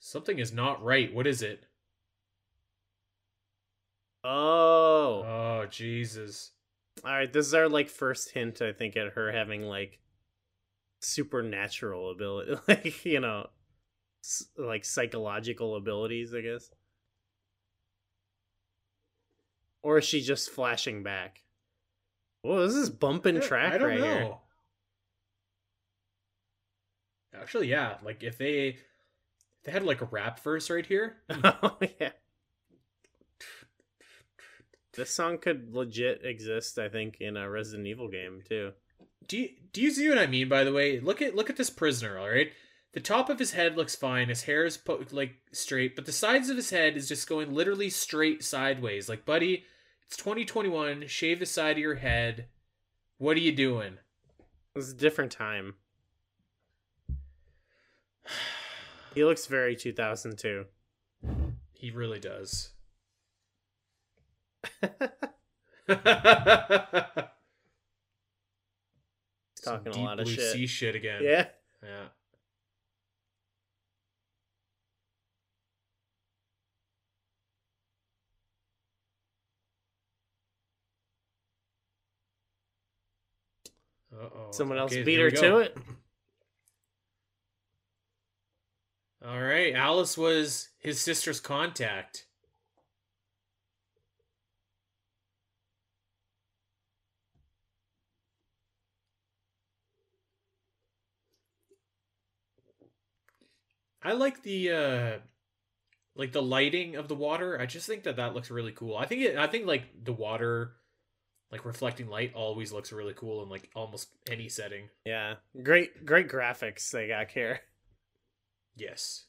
A: Something is not right. What is it?
B: Oh.
A: Oh, Jesus.
B: All right, this is our like first hint, I think, at her having like supernatural ability, like you know, like psychological abilities, I guess. Or is she just flashing back? Whoa, this is bumping track
A: I don't
B: right
A: know.
B: here.
A: Actually, yeah. Like if they if they had like a rap verse right here.
B: oh yeah. This song could legit exist, I think, in a Resident Evil game too.
A: Do you do you see what I mean? By the way, look at look at this prisoner. All right, the top of his head looks fine. His hair is po- like straight, but the sides of his head is just going literally straight sideways. Like, buddy, it's 2021. Shave the side of your head. What are you doing?
B: It was a different time. He looks very 2002.
A: He really does.
B: Talking a lot of shit.
A: sea shit again.
B: yeah.
A: Yeah. Uh-oh.
B: Someone else
A: Okay,
B: beat her to it.
A: All right, Alice was his sister's contact. I like the uh like the lighting of the water. I just think that that looks really cool. I think it I think like the water like reflecting light always looks really cool in like almost any setting.
B: Yeah, great, great graphics they got here.
A: Yes.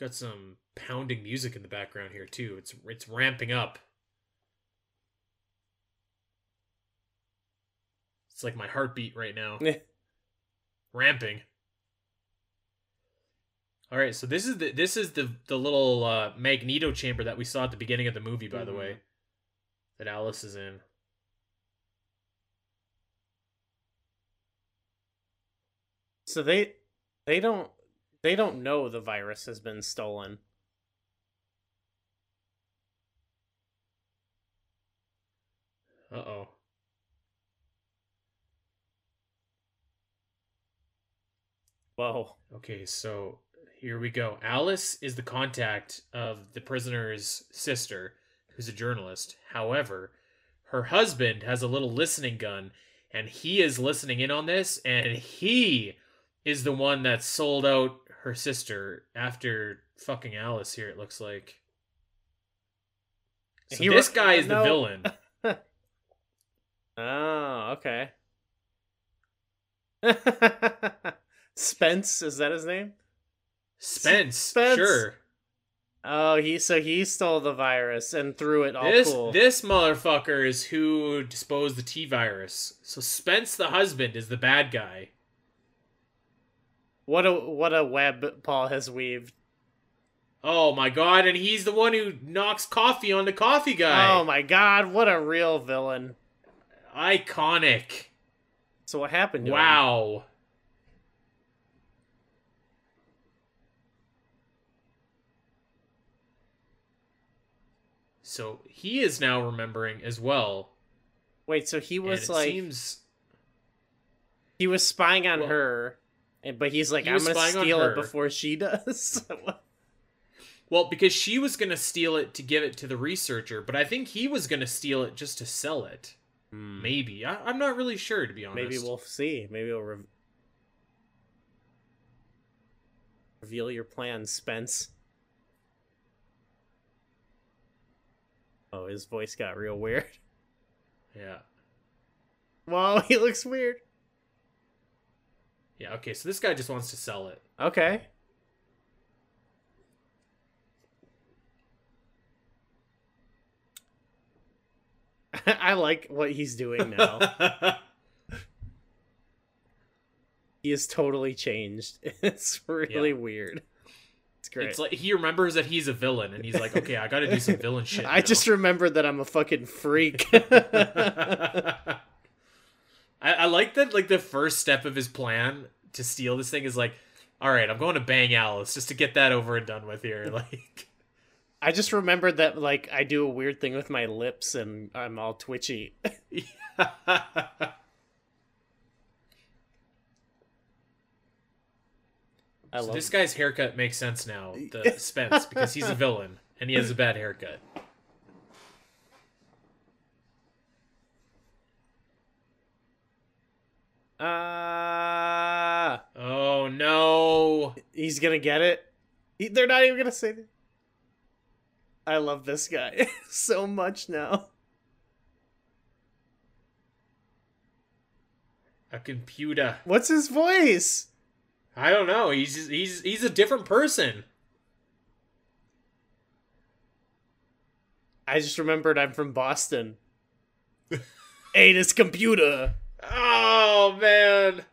A: Got some pounding music in the background here too. It's it's ramping up. It's like my heartbeat right now. Ramping. All right, so this is the this is the the little uh, magneto chamber that we saw at the beginning of the movie, by the
B: Mhm.
A: way, that Alice is in.
B: So they they don't they don't know the virus has been stolen.
A: Uh oh.
B: Whoa.
A: Okay, so here we go. Alice is the contact of the prisoner's sister, who's a journalist. However, her husband has a little listening gun, and he is listening in on this, and he is the one that sold out her sister after fucking Alice here, it looks like. So
B: He
A: this
B: re-
A: guy is the villain.
B: Oh, okay. Spence, is that his name?
A: Spence,
B: Spence.
A: sure.
B: Oh, he so he stole the virus and threw it all
A: this
B: cool.
A: this motherfucker is who disposed the T virus. So Spence, the husband, is the bad guy.
B: What a what a web Paul has weaved.
A: Oh my god! And he's the one who knocks coffee on the coffee guy.
B: Oh my god, what a real villain.
A: Iconic!
B: So what happened to him?
A: So he is now remembering as well.
B: Wait, so he was like
A: seems
B: he was spying on
A: Well-
B: her, and but he's like,
A: He
B: I'm gonna steal it before she does.
A: Well, because she was going to steal it to give it to the researcher, but I think he was going to steal it just to sell it. Hmm. Maybe. I, I'm not really sure, to be honest.
B: Maybe we'll see. Maybe we'll re- reveal your plans, Spence. Oh, his voice got real weird.
A: Yeah.
B: Wow, he looks weird.
A: Yeah, okay, so this guy just wants to sell it.
B: Okay. I like what he's doing now. he has totally changed. It's really
A: Yeah.
B: weird. It's great.
A: it's like he remembers that he's a villain, and he's like, okay, I gotta do some villain shit.
B: I
A: now.
B: just remembered that I'm a fucking freak.
A: I, I like that like the first step of his plan to steal this thing is like, all right, I'm going to bang Alice just to get that over and done with here. Like,
B: I just remembered that like I do a weird thing with my lips and I'm all twitchy. I
A: so
B: love
A: this guy's haircut makes sense now, the Spence, because he's a villain and he has a bad haircut.
B: Ah,
A: Oh no!
B: he's gonna get it. He, they're not even gonna say that. I love this guy so much now.
A: A computer.
B: What's his voice?
A: I don't know. He's he's he's a different person.
B: I just remembered I'm from Boston. This computer.
A: Oh man.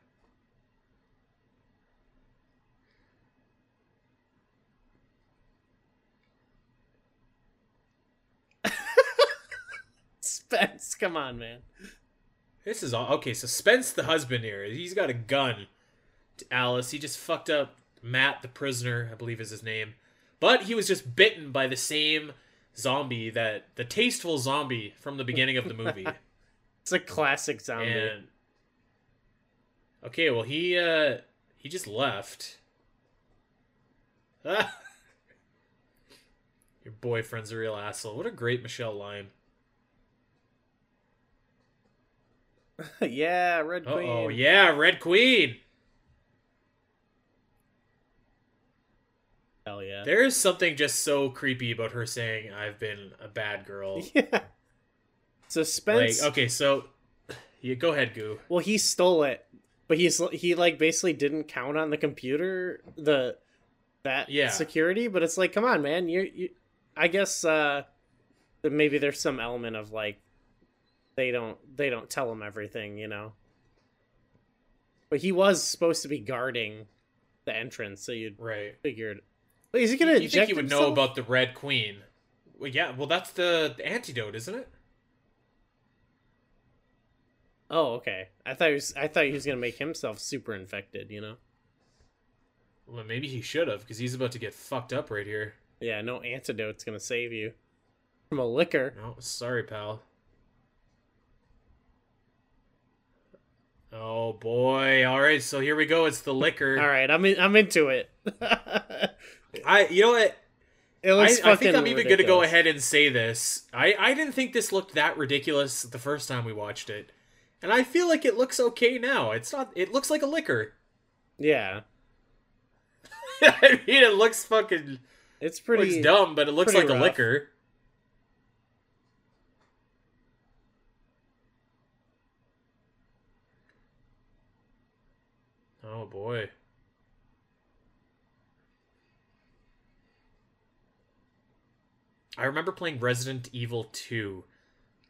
B: Spence, come on, man.
A: This is all okay. So Spence, the husband here, he's got a gun Alice. He just fucked up Matt, the prisoner, I believe is his name. But he was just bitten by the same zombie that the tasteful zombie from the beginning of the movie.
B: It's a classic zombie.
A: and okay, well he uh he just left. Ah. Your boyfriend's a real asshole. What a great Michelle line.
B: yeah, Red Queen.
A: oh, yeah, Red Queen.
B: Hell yeah.
A: There is something just so creepy about her saying, "I've been a bad girl."
B: yeah.
A: like,
B: Suspense.
A: okay, so yeah, go ahead, Goo.
B: Well, he stole it, but he's he like basically didn't count on the computer the that
A: Yeah.
B: security. But it's like, come on, man. You you. I guess uh, maybe there's some element of like they don't they don't tell him everything, you know. But he was supposed to be guarding the entrance, so you'd
A: Right.
B: figured. Wait, is he gonna
A: inject
B: You
A: think he would know about the Red Queen? Well, yeah. Well, that's the, the antidote, isn't it?
B: Oh, okay. I thought he was. I thought he was gonna make himself super infected. You know.
A: Well, maybe he should have, because he's about to get fucked up right here.
B: Yeah, no antidote's gonna save you from a Licker.
A: No, sorry, pal. Oh boy! All right, so here we go. It's the Licker.
B: All right, I'm in, I'm into it.
A: I, you know what?
B: it
A: I,
B: looks
A: I think
B: fucking
A: I'm even going to go ahead and say this. I, I didn't think this looked that ridiculous the first time we watched it, and I feel like it looks okay now. It's not. It looks like a Licker.
B: Yeah,
A: I mean, it looks fucking
B: it's pretty.
A: looks dumb, but it looks like a Licker. Oh boy. I remember playing Resident Evil 2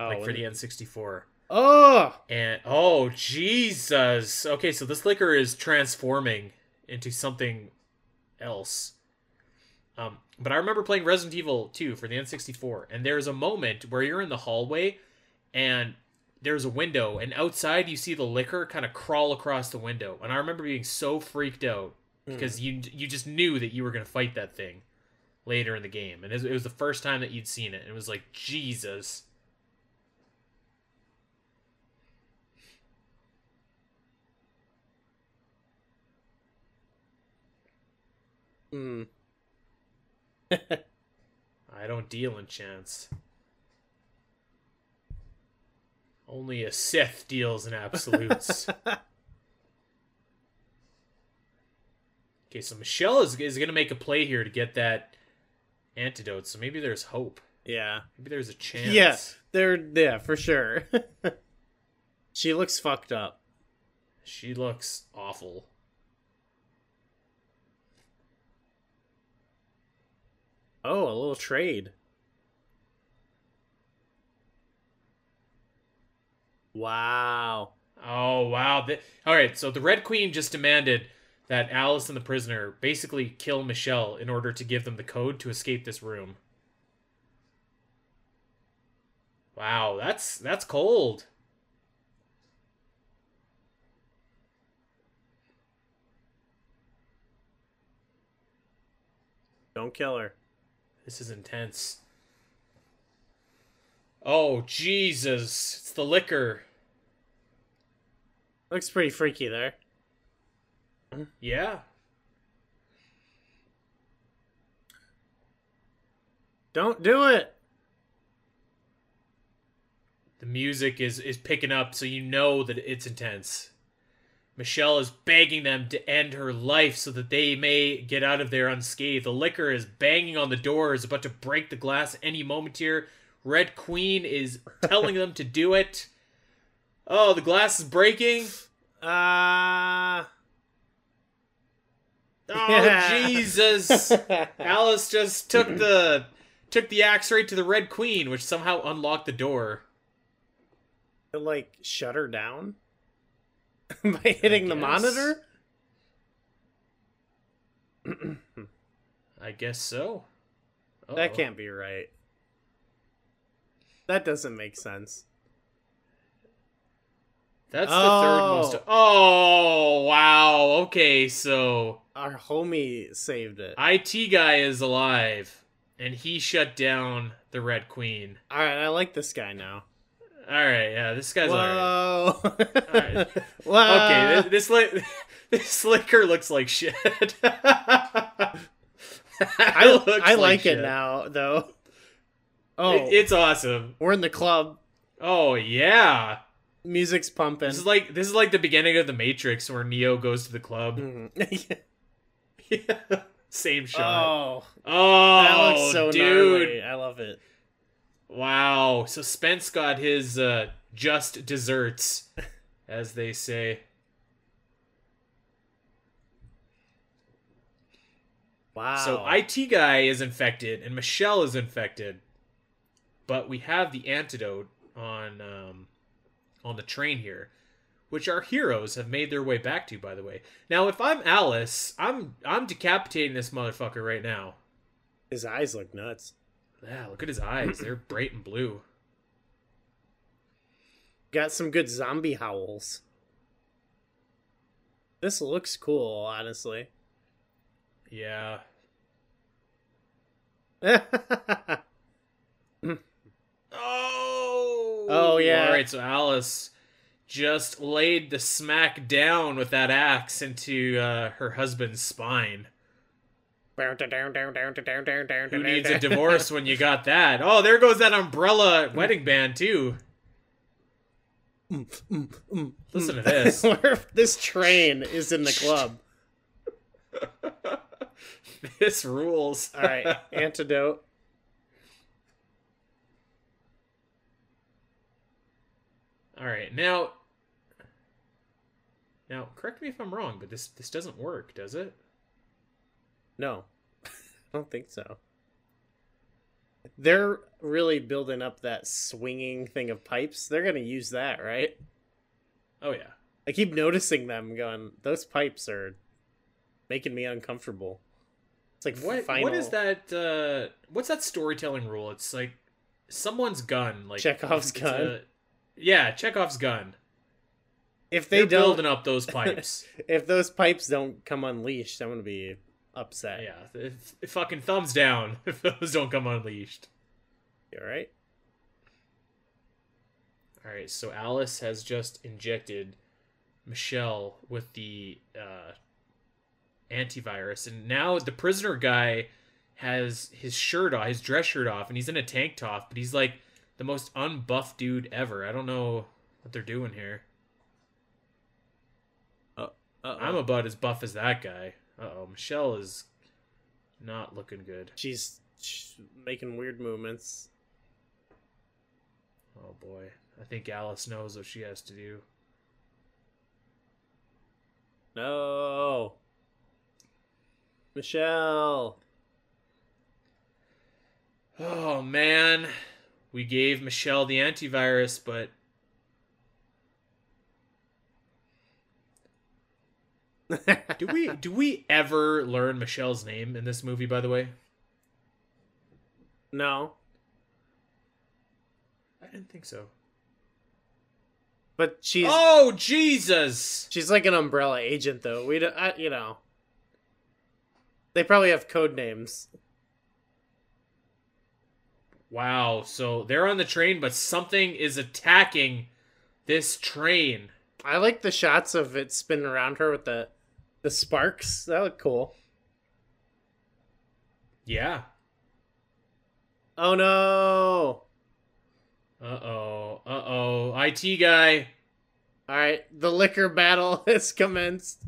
B: Oh,
A: like for the N64.
B: oh,
A: And oh Jesus. Okay, so this Licker is transforming into something else. Um, but I remember playing Resident Evil 2 for the N64, and there's a moment where you're in the hallway and there's a window, and outside you see the Licker kind of crawl across the window. And I remember being so freaked out because you you just knew that you were going to fight that thing later in the game. And it was, the first time that you'd seen it. And it was like, Jesus.
B: Hmm.
A: I don't deal in chance. Only a Sith deals in absolutes. okay, so Michelle is, is going to make a play here to get that antidote, so maybe there's hope.
B: yeah,
A: Maybe there's a chance.
B: yeah, they're yeah for sure. she looks fucked up.
A: She looks awful.
B: Oh, a little trade. Wow.
A: Oh, wow. Th- All right, so the Red Queen just demanded that Alice and the prisoner basically kill Michelle in order to give them the code to escape this room. Wow, that's that's cold.
B: Don't kill her.
A: This is intense. Oh, Jesus. It's the Licker.
B: Looks pretty freaky there.
A: Yeah.
B: Don't do it.
A: The music is is picking up so you know that it's intense. Michelle is begging them to end her life so that they may get out of there unscathed. The Licker is banging on the door, is about to break the glass any moment here. Red Queen is telling them to do it. Oh, the glass is breaking.
B: Ah.
A: Oh. Jesus! Alice just took the took the axe right to the Red Queen, which somehow unlocked the door.
B: like shut her down by hitting the monitor.
A: I guess so.
B: That
A: Uh-oh.
B: can't be right. That doesn't make sense.
A: That's the third most.
B: Oh.
A: Oh wow. Okay, so
B: Our homie saved it.
A: IT guy is alive, and he shut down the Red Queen.
B: All right, I like this guy now.
A: All right, yeah, this guy's.
B: Whoa!
A: Alright.
B: Whoa!
A: Okay, this this, li- this Licker looks like shit.
B: I, I like
A: shit.
B: it now, though. Oh,
A: It- it's awesome.
B: we're in the club.
A: Oh yeah,
B: Music's pumping.
A: this is like this is like the beginning of the Matrix where Neo goes to the club.
B: Mhm.
A: Yeah. Same shot.
B: Oh,
A: Oh,
B: that looks so
A: dude.
B: gnarly. I love it.
A: Wow. So Spence got his uh, just desserts, as they say.
B: Wow.
A: So IT guy is infected and Michelle is infected, but we have the antidote on um, on the train here, which our heroes have made their way back to. By the way, now if I'm Alice, I'm I'm decapitating this motherfucker right now.
B: his eyes look nuts.
A: Yeah, look at his eyes; they're bright and blue.
B: Got some good zombie howls. This looks cool, honestly.
A: Yeah. Oh.
B: Oh, yeah.
A: All right, so Alice just laid the smack down with that axe into uh, her husband's spine. Who
B: Who
A: needs a divorce when you got that? Oh, there goes that umbrella wedding band too. Listen to this.
B: this train is in the club.
A: this rules.
B: All right, antidote.
A: All right, now. Now, correct me if I'm wrong, but this this doesn't work, does it?
B: No, I don't think so. They're really building up that swinging thing of pipes. They're gonna use that, right?
A: Oh yeah.
B: I keep noticing them going. Those pipes are making me uncomfortable. It's like
A: What
B: final
A: what is that? Uh, what's that storytelling rule? It's like someone's gun, like
B: Chekhov's gun?
A: a- yeah, Chekhov's gun.
B: If they
A: They're
B: don't,
A: building up those pipes.
B: if those pipes don't come unleashed, I'm gonna be upset.
A: yeah, if, if fucking thumbs down if those don't come unleashed.
B: You all right?
A: All right, so Alice has just injected Michelle with the uh, antivirus, and now the prisoner guy has his shirt off, his dress shirt off, and he's in a tank top, but he's like the most unbuffed dude ever. I don't know what they're doing here.
B: Uh-oh.
A: I'm about as buff as that guy. Uh oh, Michelle is not looking good.
B: She's, she's making weird movements.
A: Oh boy, I think Alice knows what she has to do.
B: No, Michelle.
A: Oh man, we gave Michelle the antivirus, but do we do we ever learn Michelle's name in this movie? By the way,
B: no,
A: I didn't think so.
B: but she's
A: Oh Jesus!
B: she's like an umbrella agent, though. We don't, I, you know. They probably have code names.
A: Wow, so they're on the train, but something is attacking this train.
B: I like the shots of it spinning around her with the the sparks. That look cool.
A: Yeah.
B: Oh no!
A: Uh oh. Uh oh. IT guy.
B: All right, the Licker battle has commenced.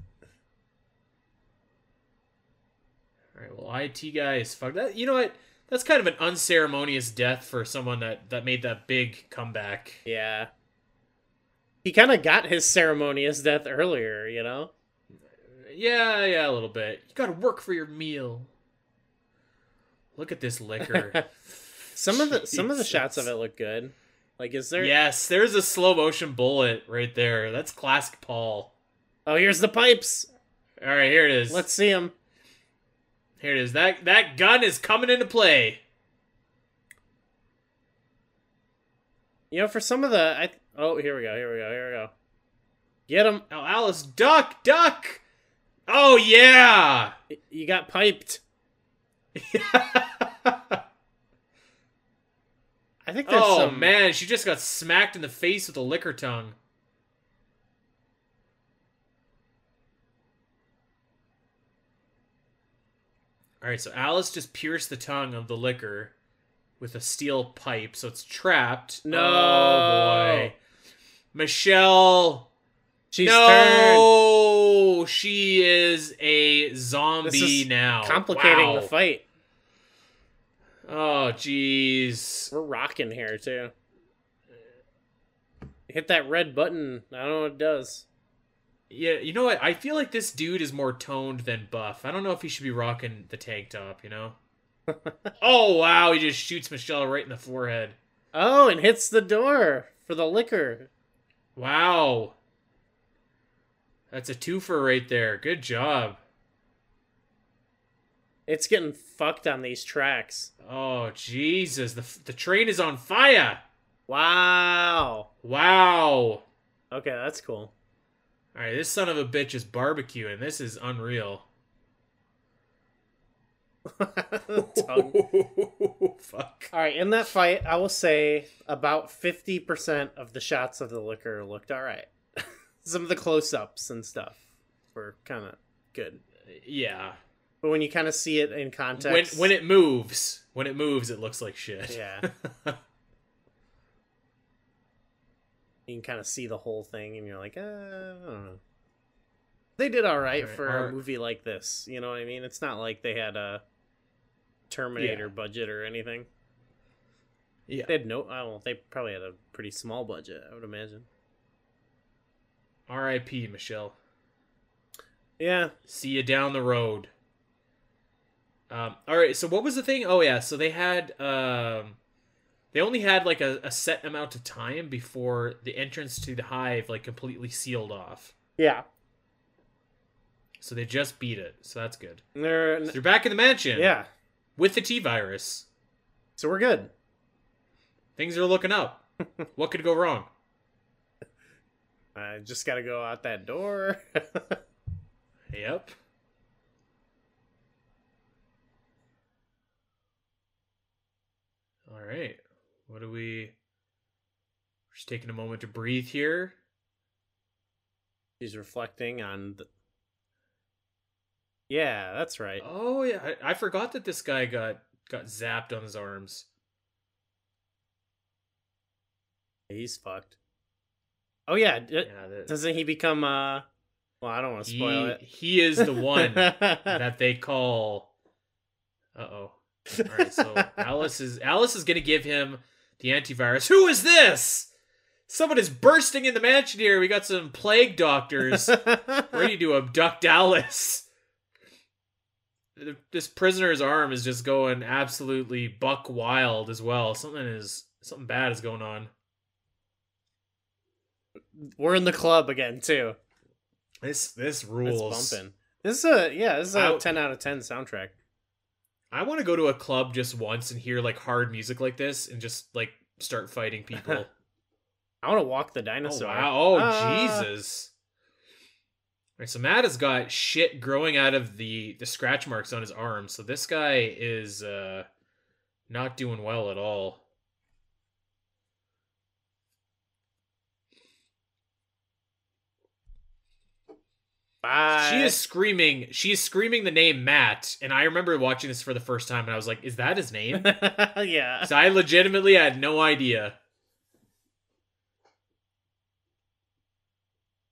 A: All right. Well, IT guy is fucked. That you know what? That's kind of an unceremonious death for someone that that made that big comeback.
B: Yeah. He kind of got his ceremonious death earlier, you know?
A: Yeah, yeah, a little bit. You got to work for your meal. Look at this Licker.
B: Some of the some of the shots of it look good. Like is there
A: yes, there's a slow motion bullet right there. That's classic Paul.
B: Oh, here's the pipes.
A: All right, here it is.
B: Let's see him.
A: Here it is. That that gun is coming into play.
B: You know, for some of the I Oh, here we go. Here we go. Here we go. Get him.
A: Oh, Alice, duck, duck. Oh yeah.
B: You got piped. I think there's
A: oh
B: some
A: man, she just got smacked in the face with a Licker tongue. All right, so Alice just pierced the tongue of the Licker with a steel pipe, so it's trapped.
B: No.
A: Oh boy. Michelle.
B: She's turned.
A: Oh, she is a zombie
B: is
A: now.
B: Complicating
A: Wow.
B: the fight.
A: Oh, jeez.
B: We're rocking here too. Hit that red button. I don't know what it does.
A: Yeah, you know what? I feel like this dude is more toned than buff. I don't know if he should be rocking the tank top, you know? oh, wow. He just shoots Michelle right in the forehead.
B: Oh, and hits the door for the Licker.
A: Wow. That's a twofer right there. Good job.
B: It's getting fucked on these tracks.
A: Oh, Jesus. The, the train is on fire.
B: Wow.
A: Wow.
B: Okay, that's cool.
A: All right, this son of a bitch is barbecuing. This is unreal. Fuck.
B: All right, in that fight, I will say about 50% of the shots of the Licker looked all right. Some of the close ups and stuff were kind of good.
A: Yeah.
B: But when you kind of see it in context.
A: when it moves, when it moves, it looks like shit.
B: Yeah. you can kind of see the whole thing and you're like, uh, I don't know. They did all right
A: Alright,
B: for
A: our-
B: a movie like this. You know what I mean? It's not like they had a Terminator
A: Yeah.
B: budget or anything.
A: yeah.
B: They had no. I don't. Know, They probably had a pretty small budget. I would imagine.
A: R.I.P. Michelle.
B: Yeah.
A: See you down the road. Um, all right. So what was the thing? Oh yeah. So they had um, they only had like a, a set amount of time before the entrance to the hive like completely sealed off.
B: Yeah.
A: So they just beat it. So that's good.
B: They're.
A: So they're back in the mansion.
B: Yeah.
A: With the T virus.
B: So we're good.
A: Things are looking up. what could go wrong?
B: I just got to go out that door.
A: Yep. All right. What do we? We're just taking a moment to breathe here.
B: She's reflecting on. The... Yeah, that's right.
A: Oh yeah, I, I forgot that this guy got got zapped on his arms.
B: He's fucked. Oh yeah,
A: Yeah, that,
B: doesn't he become? uh Well, I don't want to spoil
A: he,
B: it.
A: he is the one that they call. Uh oh. All right, so Alice is Alice is gonna give him the antivirus. Who is this? Someone is bursting in the mansion here. We got some plague doctors ready to abduct Alice. This prisoner's arm is just going absolutely buck wild as well. Something is something bad is going on.
B: We're in the club again too.
A: This this
B: It's
A: rules.
B: bumping. This is a yeah. This is a
A: I-
B: ten out of ten soundtrack.
A: I want to go to a club just once and hear like hard music like this and just like start fighting people.
B: I want to walk the
A: oh
B: dinosaur.
A: wow! Oh
B: Ah.
A: Jesus! All right, so Matt has got shit growing out of the the scratch marks on his arm. So this guy is uh not doing well at all.
B: Bye.
A: She is screaming. She is screaming the name Matt, and I remember watching this for the first time, and I was like, "Is that his name?"
B: yeah.
A: so I legitimately had no idea.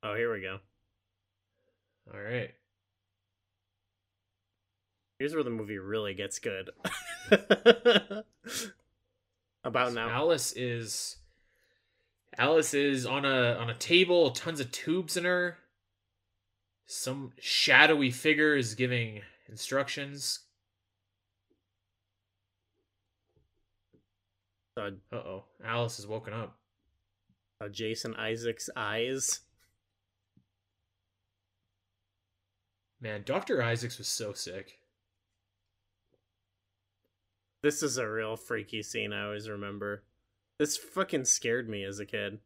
B: Oh, here we go.
A: All right.
B: Here's where the movie really gets good. About
A: So
B: now.
A: Alice is Alice is on a on a table, tons of tubes in her. Some shadowy figure is giving instructions.
B: Uh,
A: oh, Alice has woken up.
B: uh, Jason Isaacs' eyes.
A: Man, Doctor Isaacs was so sick.
B: This is a real freaky scene. I always remember. This fucking scared me as a kid.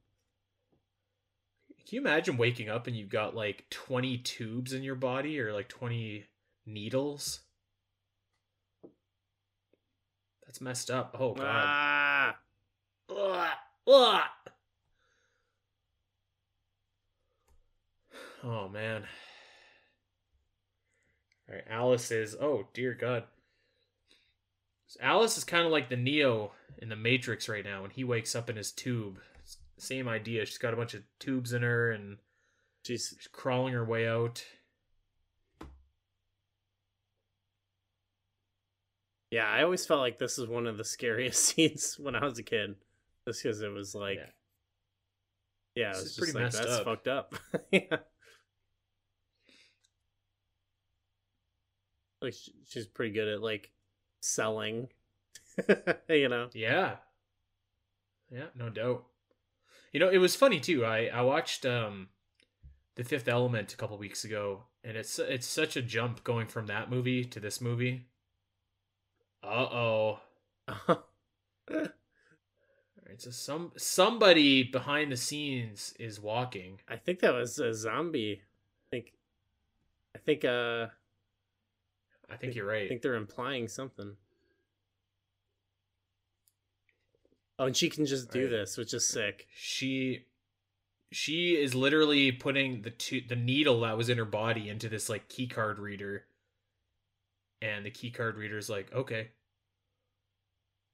A: Can you imagine waking up and you've got like twenty tubes in your body or like twenty needles? That's messed up. Oh god.
B: Ah.
A: Oh man. All right, Alice is. Oh dear God. So Alice is kind of like the Neo in the Matrix right now when he wakes up in his tube same idea. She's got a bunch of tubes in her and
B: she's,
A: she's crawling her way out.
B: Yeah, I always felt like this is one of the scariest scenes when I was a kid. Just because it was like,
A: yeah,
B: yeah it was just like, that's
A: up.
B: fucked up. yeah. Like, she's pretty good at like selling, you know?
A: Yeah. Yeah, no doubt. You know, it was funny too. I I watched um The Fifth Element a couple weeks ago, and it's it's such a jump going from that movie to this movie. Uh-oh. All right, so some somebody behind the scenes is walking.
B: I think that was a zombie. I think, I think, uh,
A: I think you're right.
B: I think they're implying something. Oh, and she can just do
A: Right.
B: this, which is sick.
A: she she is literally putting the two, the needle that was in her body into this like key card reader and the key card reader is like okay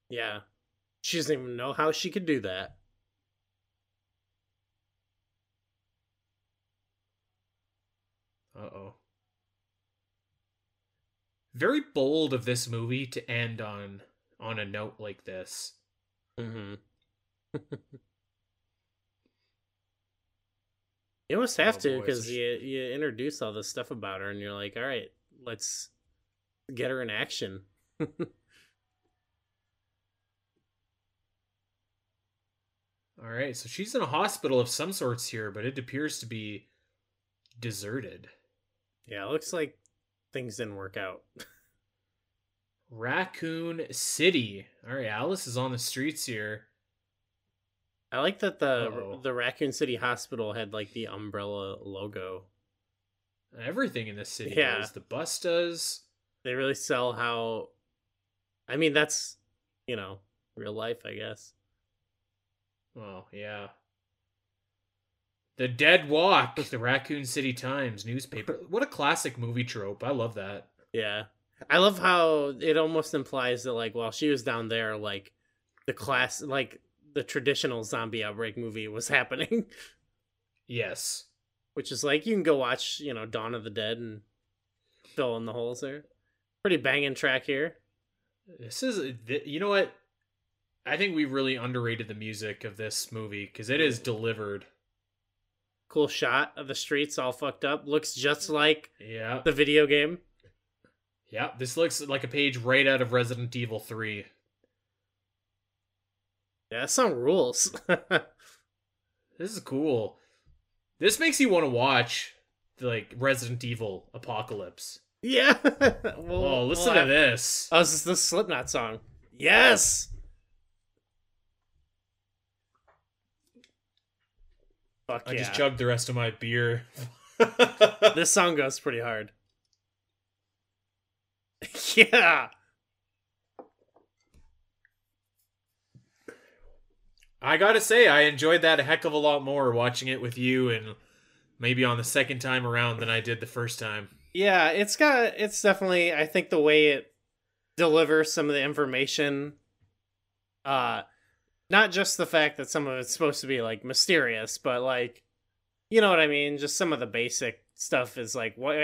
B: Yeah. She doesn't even know how she could do that.
A: uh-oh very bold of this movie to end on on a note like this
B: Mm-hmm. you almost have
A: Oh,
B: to because you you introduce all this stuff about her, and you're like, all right, let's get her in action.
A: all right so she's in a hospital of some sorts here but it appears to be deserted
B: yeah, it looks like things didn't work out.
A: raccoon city all right alice is on the streets here
B: I like that the
A: Uh-oh.
B: the Raccoon City Hospital had like the umbrella logo.
A: Everything in this city
B: Yeah.
A: does. The bus does.
B: They really sell how. I mean, that's you know real life, I guess.
A: Oh, yeah. The Dead Walk, with the Raccoon City Times newspaper. What a classic movie trope. I love that.
B: Yeah, I love how it almost implies that like while she was down there, like the class, like the traditional zombie outbreak movie was happening,
A: Yes.
B: which is like you can go watch you know Dawn of the Dead and fill in the holes there. Pretty banging track here.
A: This is, you know what? I think we really underrated the music of this movie because it is delivered.
B: Cool shot of the streets all fucked up. Looks just like
A: Yeah.
B: the video game.
A: Yeah. This looks like a page right out of Resident Evil 3.
B: Yeah, song rules.
A: This is cool. This makes you want to watch like Resident Evil Apocalypse.
B: yeah.
A: Oh, listen to this.
B: Oh, this is the Slipknot song. Yes. Fuck yeah.
A: I
B: yeah.
A: just chugged the rest of my beer.
B: this song goes pretty hard. yeah.
A: I gotta say, I enjoyed that a heck of a lot more watching it with you and maybe on the second time around than I did the first time.
B: Yeah, it's got it's definitely I think the way it delivers some of the information uh not just the fact that some of it's supposed to be like mysterious, but like you know what I mean, just some of the basic stuff is like what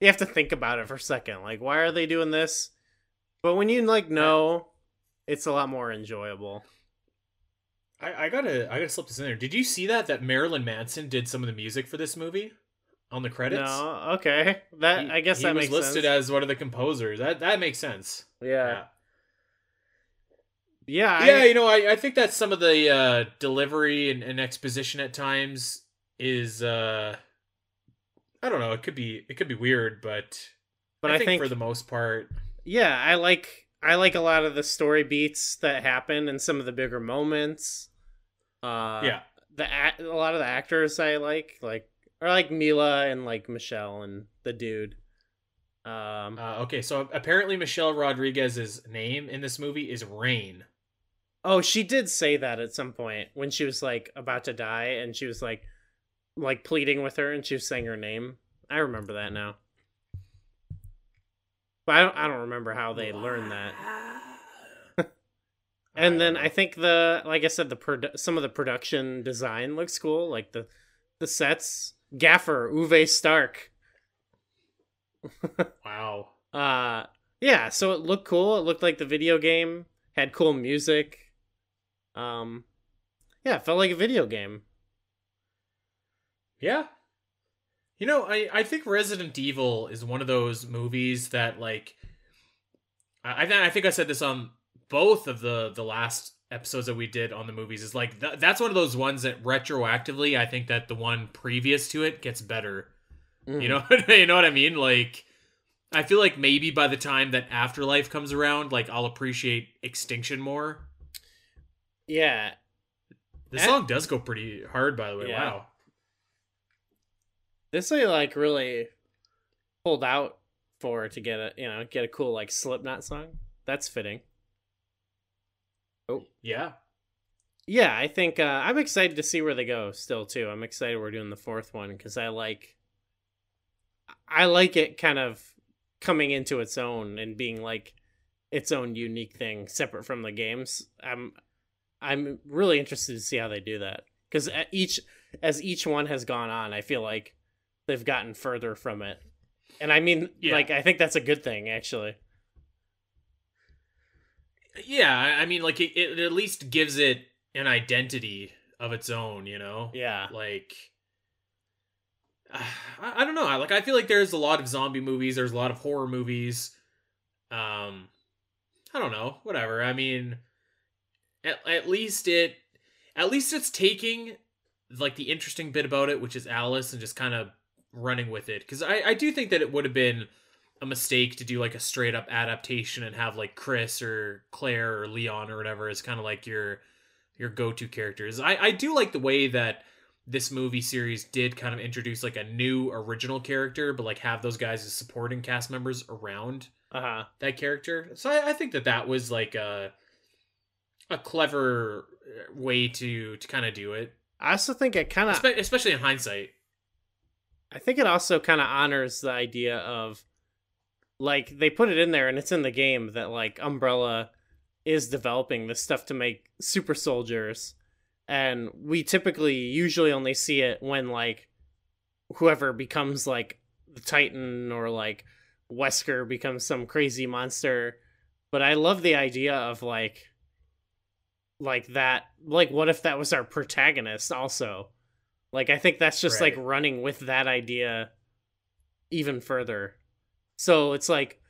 B: you have to think about it for a second. Like why are they doing this? But when you like know, it's a lot more enjoyable.
A: I, I gotta I gotta slip this in there. Did you see that that Marilyn Manson did some of the music for this movie on the credits?
B: No, okay. That
A: He-
B: I guess
A: he
B: that
A: was listed
B: sense.
A: as one of the composers. That that makes sense.
B: yeah. Yeah. I-
A: yeah, you know, I, I think that some of the uh, delivery and, and exposition at times is uh I don't know, it could be it could be weird, but
B: but
A: I,
B: I
A: think,
B: think
A: for the most part
B: yeah i like i like a lot of the story beats that happen and some of the bigger moments uh
A: yeah.
B: the a lot of the actors i like like or like milla and like michelle and the dude um
A: Uh, okay, so apparently Michelle Rodriguez's name in this movie is Rain.
B: oh she did say that at some point when she was like about to die and she was like like pleading with her and she was saying her name i remember that now but i don't i don't remember how they learned that and then I think the like I said the produ- some of the production design looks cool, like the the sets. Gaffer Uwe Stark.
A: wow.
B: Uh Yeah, so it looked cool. It looked like the video game had cool music. Um, yeah, it felt like a video game.
A: Yeah. You know, I, I think Resident Evil is one of those movies that like I I, think I said this on both of the the last episodes that we did on the movies is like th- that's one of those ones that retroactively I think that the one previous to it gets better.
B: Mm.
A: You know you know what I mean? Like I feel like maybe by the time that Afterlife comes around, like I'll appreciate Extinction more.
B: Yeah,
A: The song does go pretty hard by the way.
B: Yeah.
A: Wow.
B: This they like really pulled out for to get a you know get a cool like Slipknot song. That's fitting.
A: Oh yeah.
B: Yeah, I think uh, I'm excited to see where they go. Still, too. I'm excited we're doing the fourth one because I like, I like it kind of coming into its own and being like its own unique thing, separate from the games. I'm, I'm really interested to see how they do that because each as each one has gone on, I feel like they've gotten further from it, and I mean,
A: Yeah.
B: like I think that's a good thing actually.
A: Yeah, I mean, like it, it at least gives it an identity of its own, you know.
B: Yeah,
A: Like, I, I don't know. I like. I feel like there's a lot of zombie movies. There's a lot of horror movies. Um, I don't know. Whatever. I mean, at at least it, at least it's taking like the interesting bit about it, which is Alice, and just kind of running with it. Because I I do think that it would have been a mistake to do like a straight up adaptation and have like Chris or Claire or Leon or whatever as kind of like your your go to characters. I I do like the way that this movie series did kind of introduce like a new original character, but like have those guys as supporting cast members around
B: uh huh.
A: that character. So I, I think that that was like a a clever way to to kind of do it,
B: I also think it kind of
A: Espe- especially in hindsight.
B: I think it also kind of honors the idea of like they put it in there and it's in the game that like Umbrella is developing this stuff to make super soldiers. And we typically usually only see it when like whoever becomes like the Titan or like Wesker becomes some crazy monster. But I love the idea of like like that like what if that was our protagonist also like I think that's just like running with that idea even further. So it's like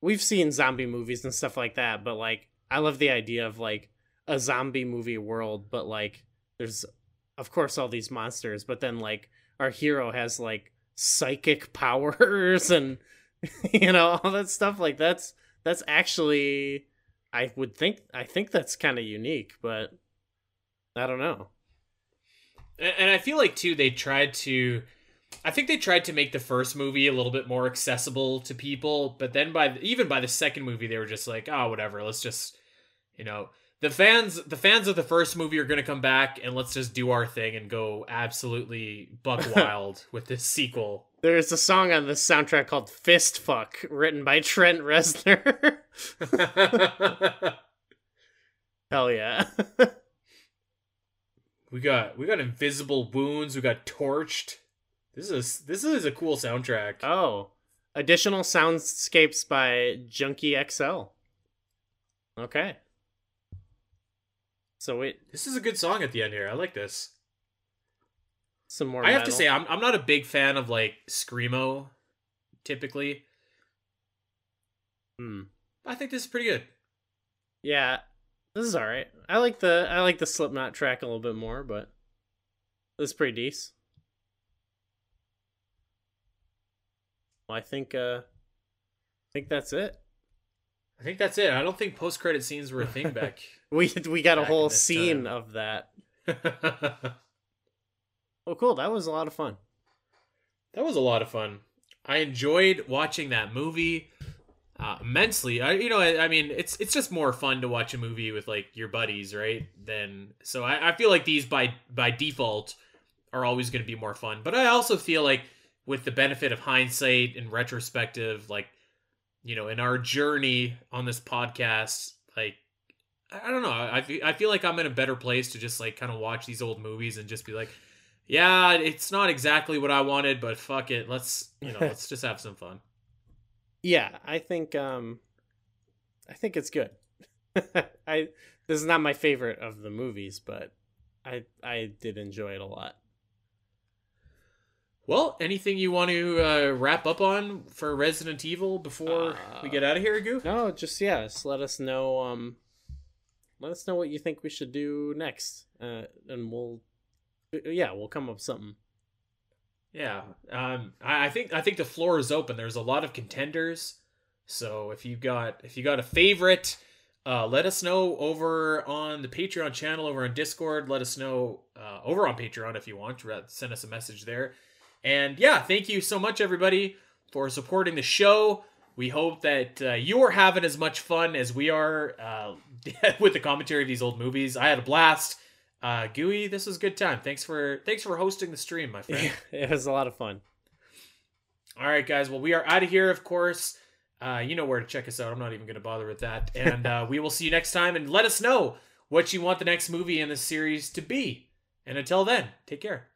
B: we've seen zombie movies and stuff like that, but like I love the idea of like a zombie movie world, but like there's of course all these monsters, but then like our hero has like psychic powers and you know all that stuff like that's that's actually I would think I think that's kind of unique, but I don't know.
A: And and I feel like too they tried to I think they tried to make the first movie a little bit more accessible to people, but then by even by the second movie they were just like, "Oh, whatever, let's just you know, the fans the fans of the first movie are going to come back and let's just do our thing and go absolutely buck wild with this sequel."
B: There's a song on this soundtrack called Fist Fuck, written by Trent Reznor. Hell yeah.
A: We got we got invisible wounds, we got torched. This is this is a cool soundtrack.
B: oh. Additional soundscapes by Junkie XL. Okay. So wait,
A: This is a good song at the end here. I like this.
B: some more.
A: I have to say, I'm I'm not a big fan of like screamo. Typically,
B: Hmm.
A: I think this is pretty good.
B: Yeah, this is all right. I like the I like the Slipknot track a little bit more, but this is pretty decent. Well, I think uh, I think that's it.
A: I think that's it. I don't think post credit scenes were a thing back.
B: We we got a whole scene
A: time.
B: of that.
A: that
B: Oh, cool! That was a lot of fun.
A: That was a lot of fun. I enjoyed watching that movie uh, immensely. I, you know, I, I mean, it's it's just more fun to watch a movie with like your buddies, right? Than so I, I feel like these by by default are always going to be more fun. But I also feel like with the benefit of hindsight and retrospective, like you know, in our journey on this podcast, like I don't know, I I feel like I'm in a better place to just like kind of watch these old movies and just be like, yeah, it's not exactly what I wanted, but fuck it, let's you know, let's just have some fun.
B: Yeah, I think um I think it's good. I this is not my favorite of the movies, but I I did enjoy it a lot.
A: Well, anything you want to uh, wrap up on for Resident Evil before
B: Uh,
A: we get out of here, Goo?
B: No, just yeah, just let us know um let us know what you think we should do next. Uh and we'll yeah, we'll come up with something.
A: Yeah, um, I, I think I think the floor is open. There's a lot of contenders, so if you got if you got a favorite, uh, let us know over on the Patreon channel, over on Discord. Let us know uh, over on Patreon if you want to send us a message there. And yeah, thank you so much, everybody, for supporting the show. We hope that uh, you are having as much fun as we are uh, with the commentary of these old movies. I had a blast. Uh, Gooey, this was a good time. Thanks for thanks for hosting the stream, my friend.
B: it was a lot of fun.
A: All right, guys. Well, we are out of here, of course. Uh, you know where to check us out. I'm not even going to bother with that. And uh, we will see you next time. And let us know what you want the next movie in this series to be. And until then, take care.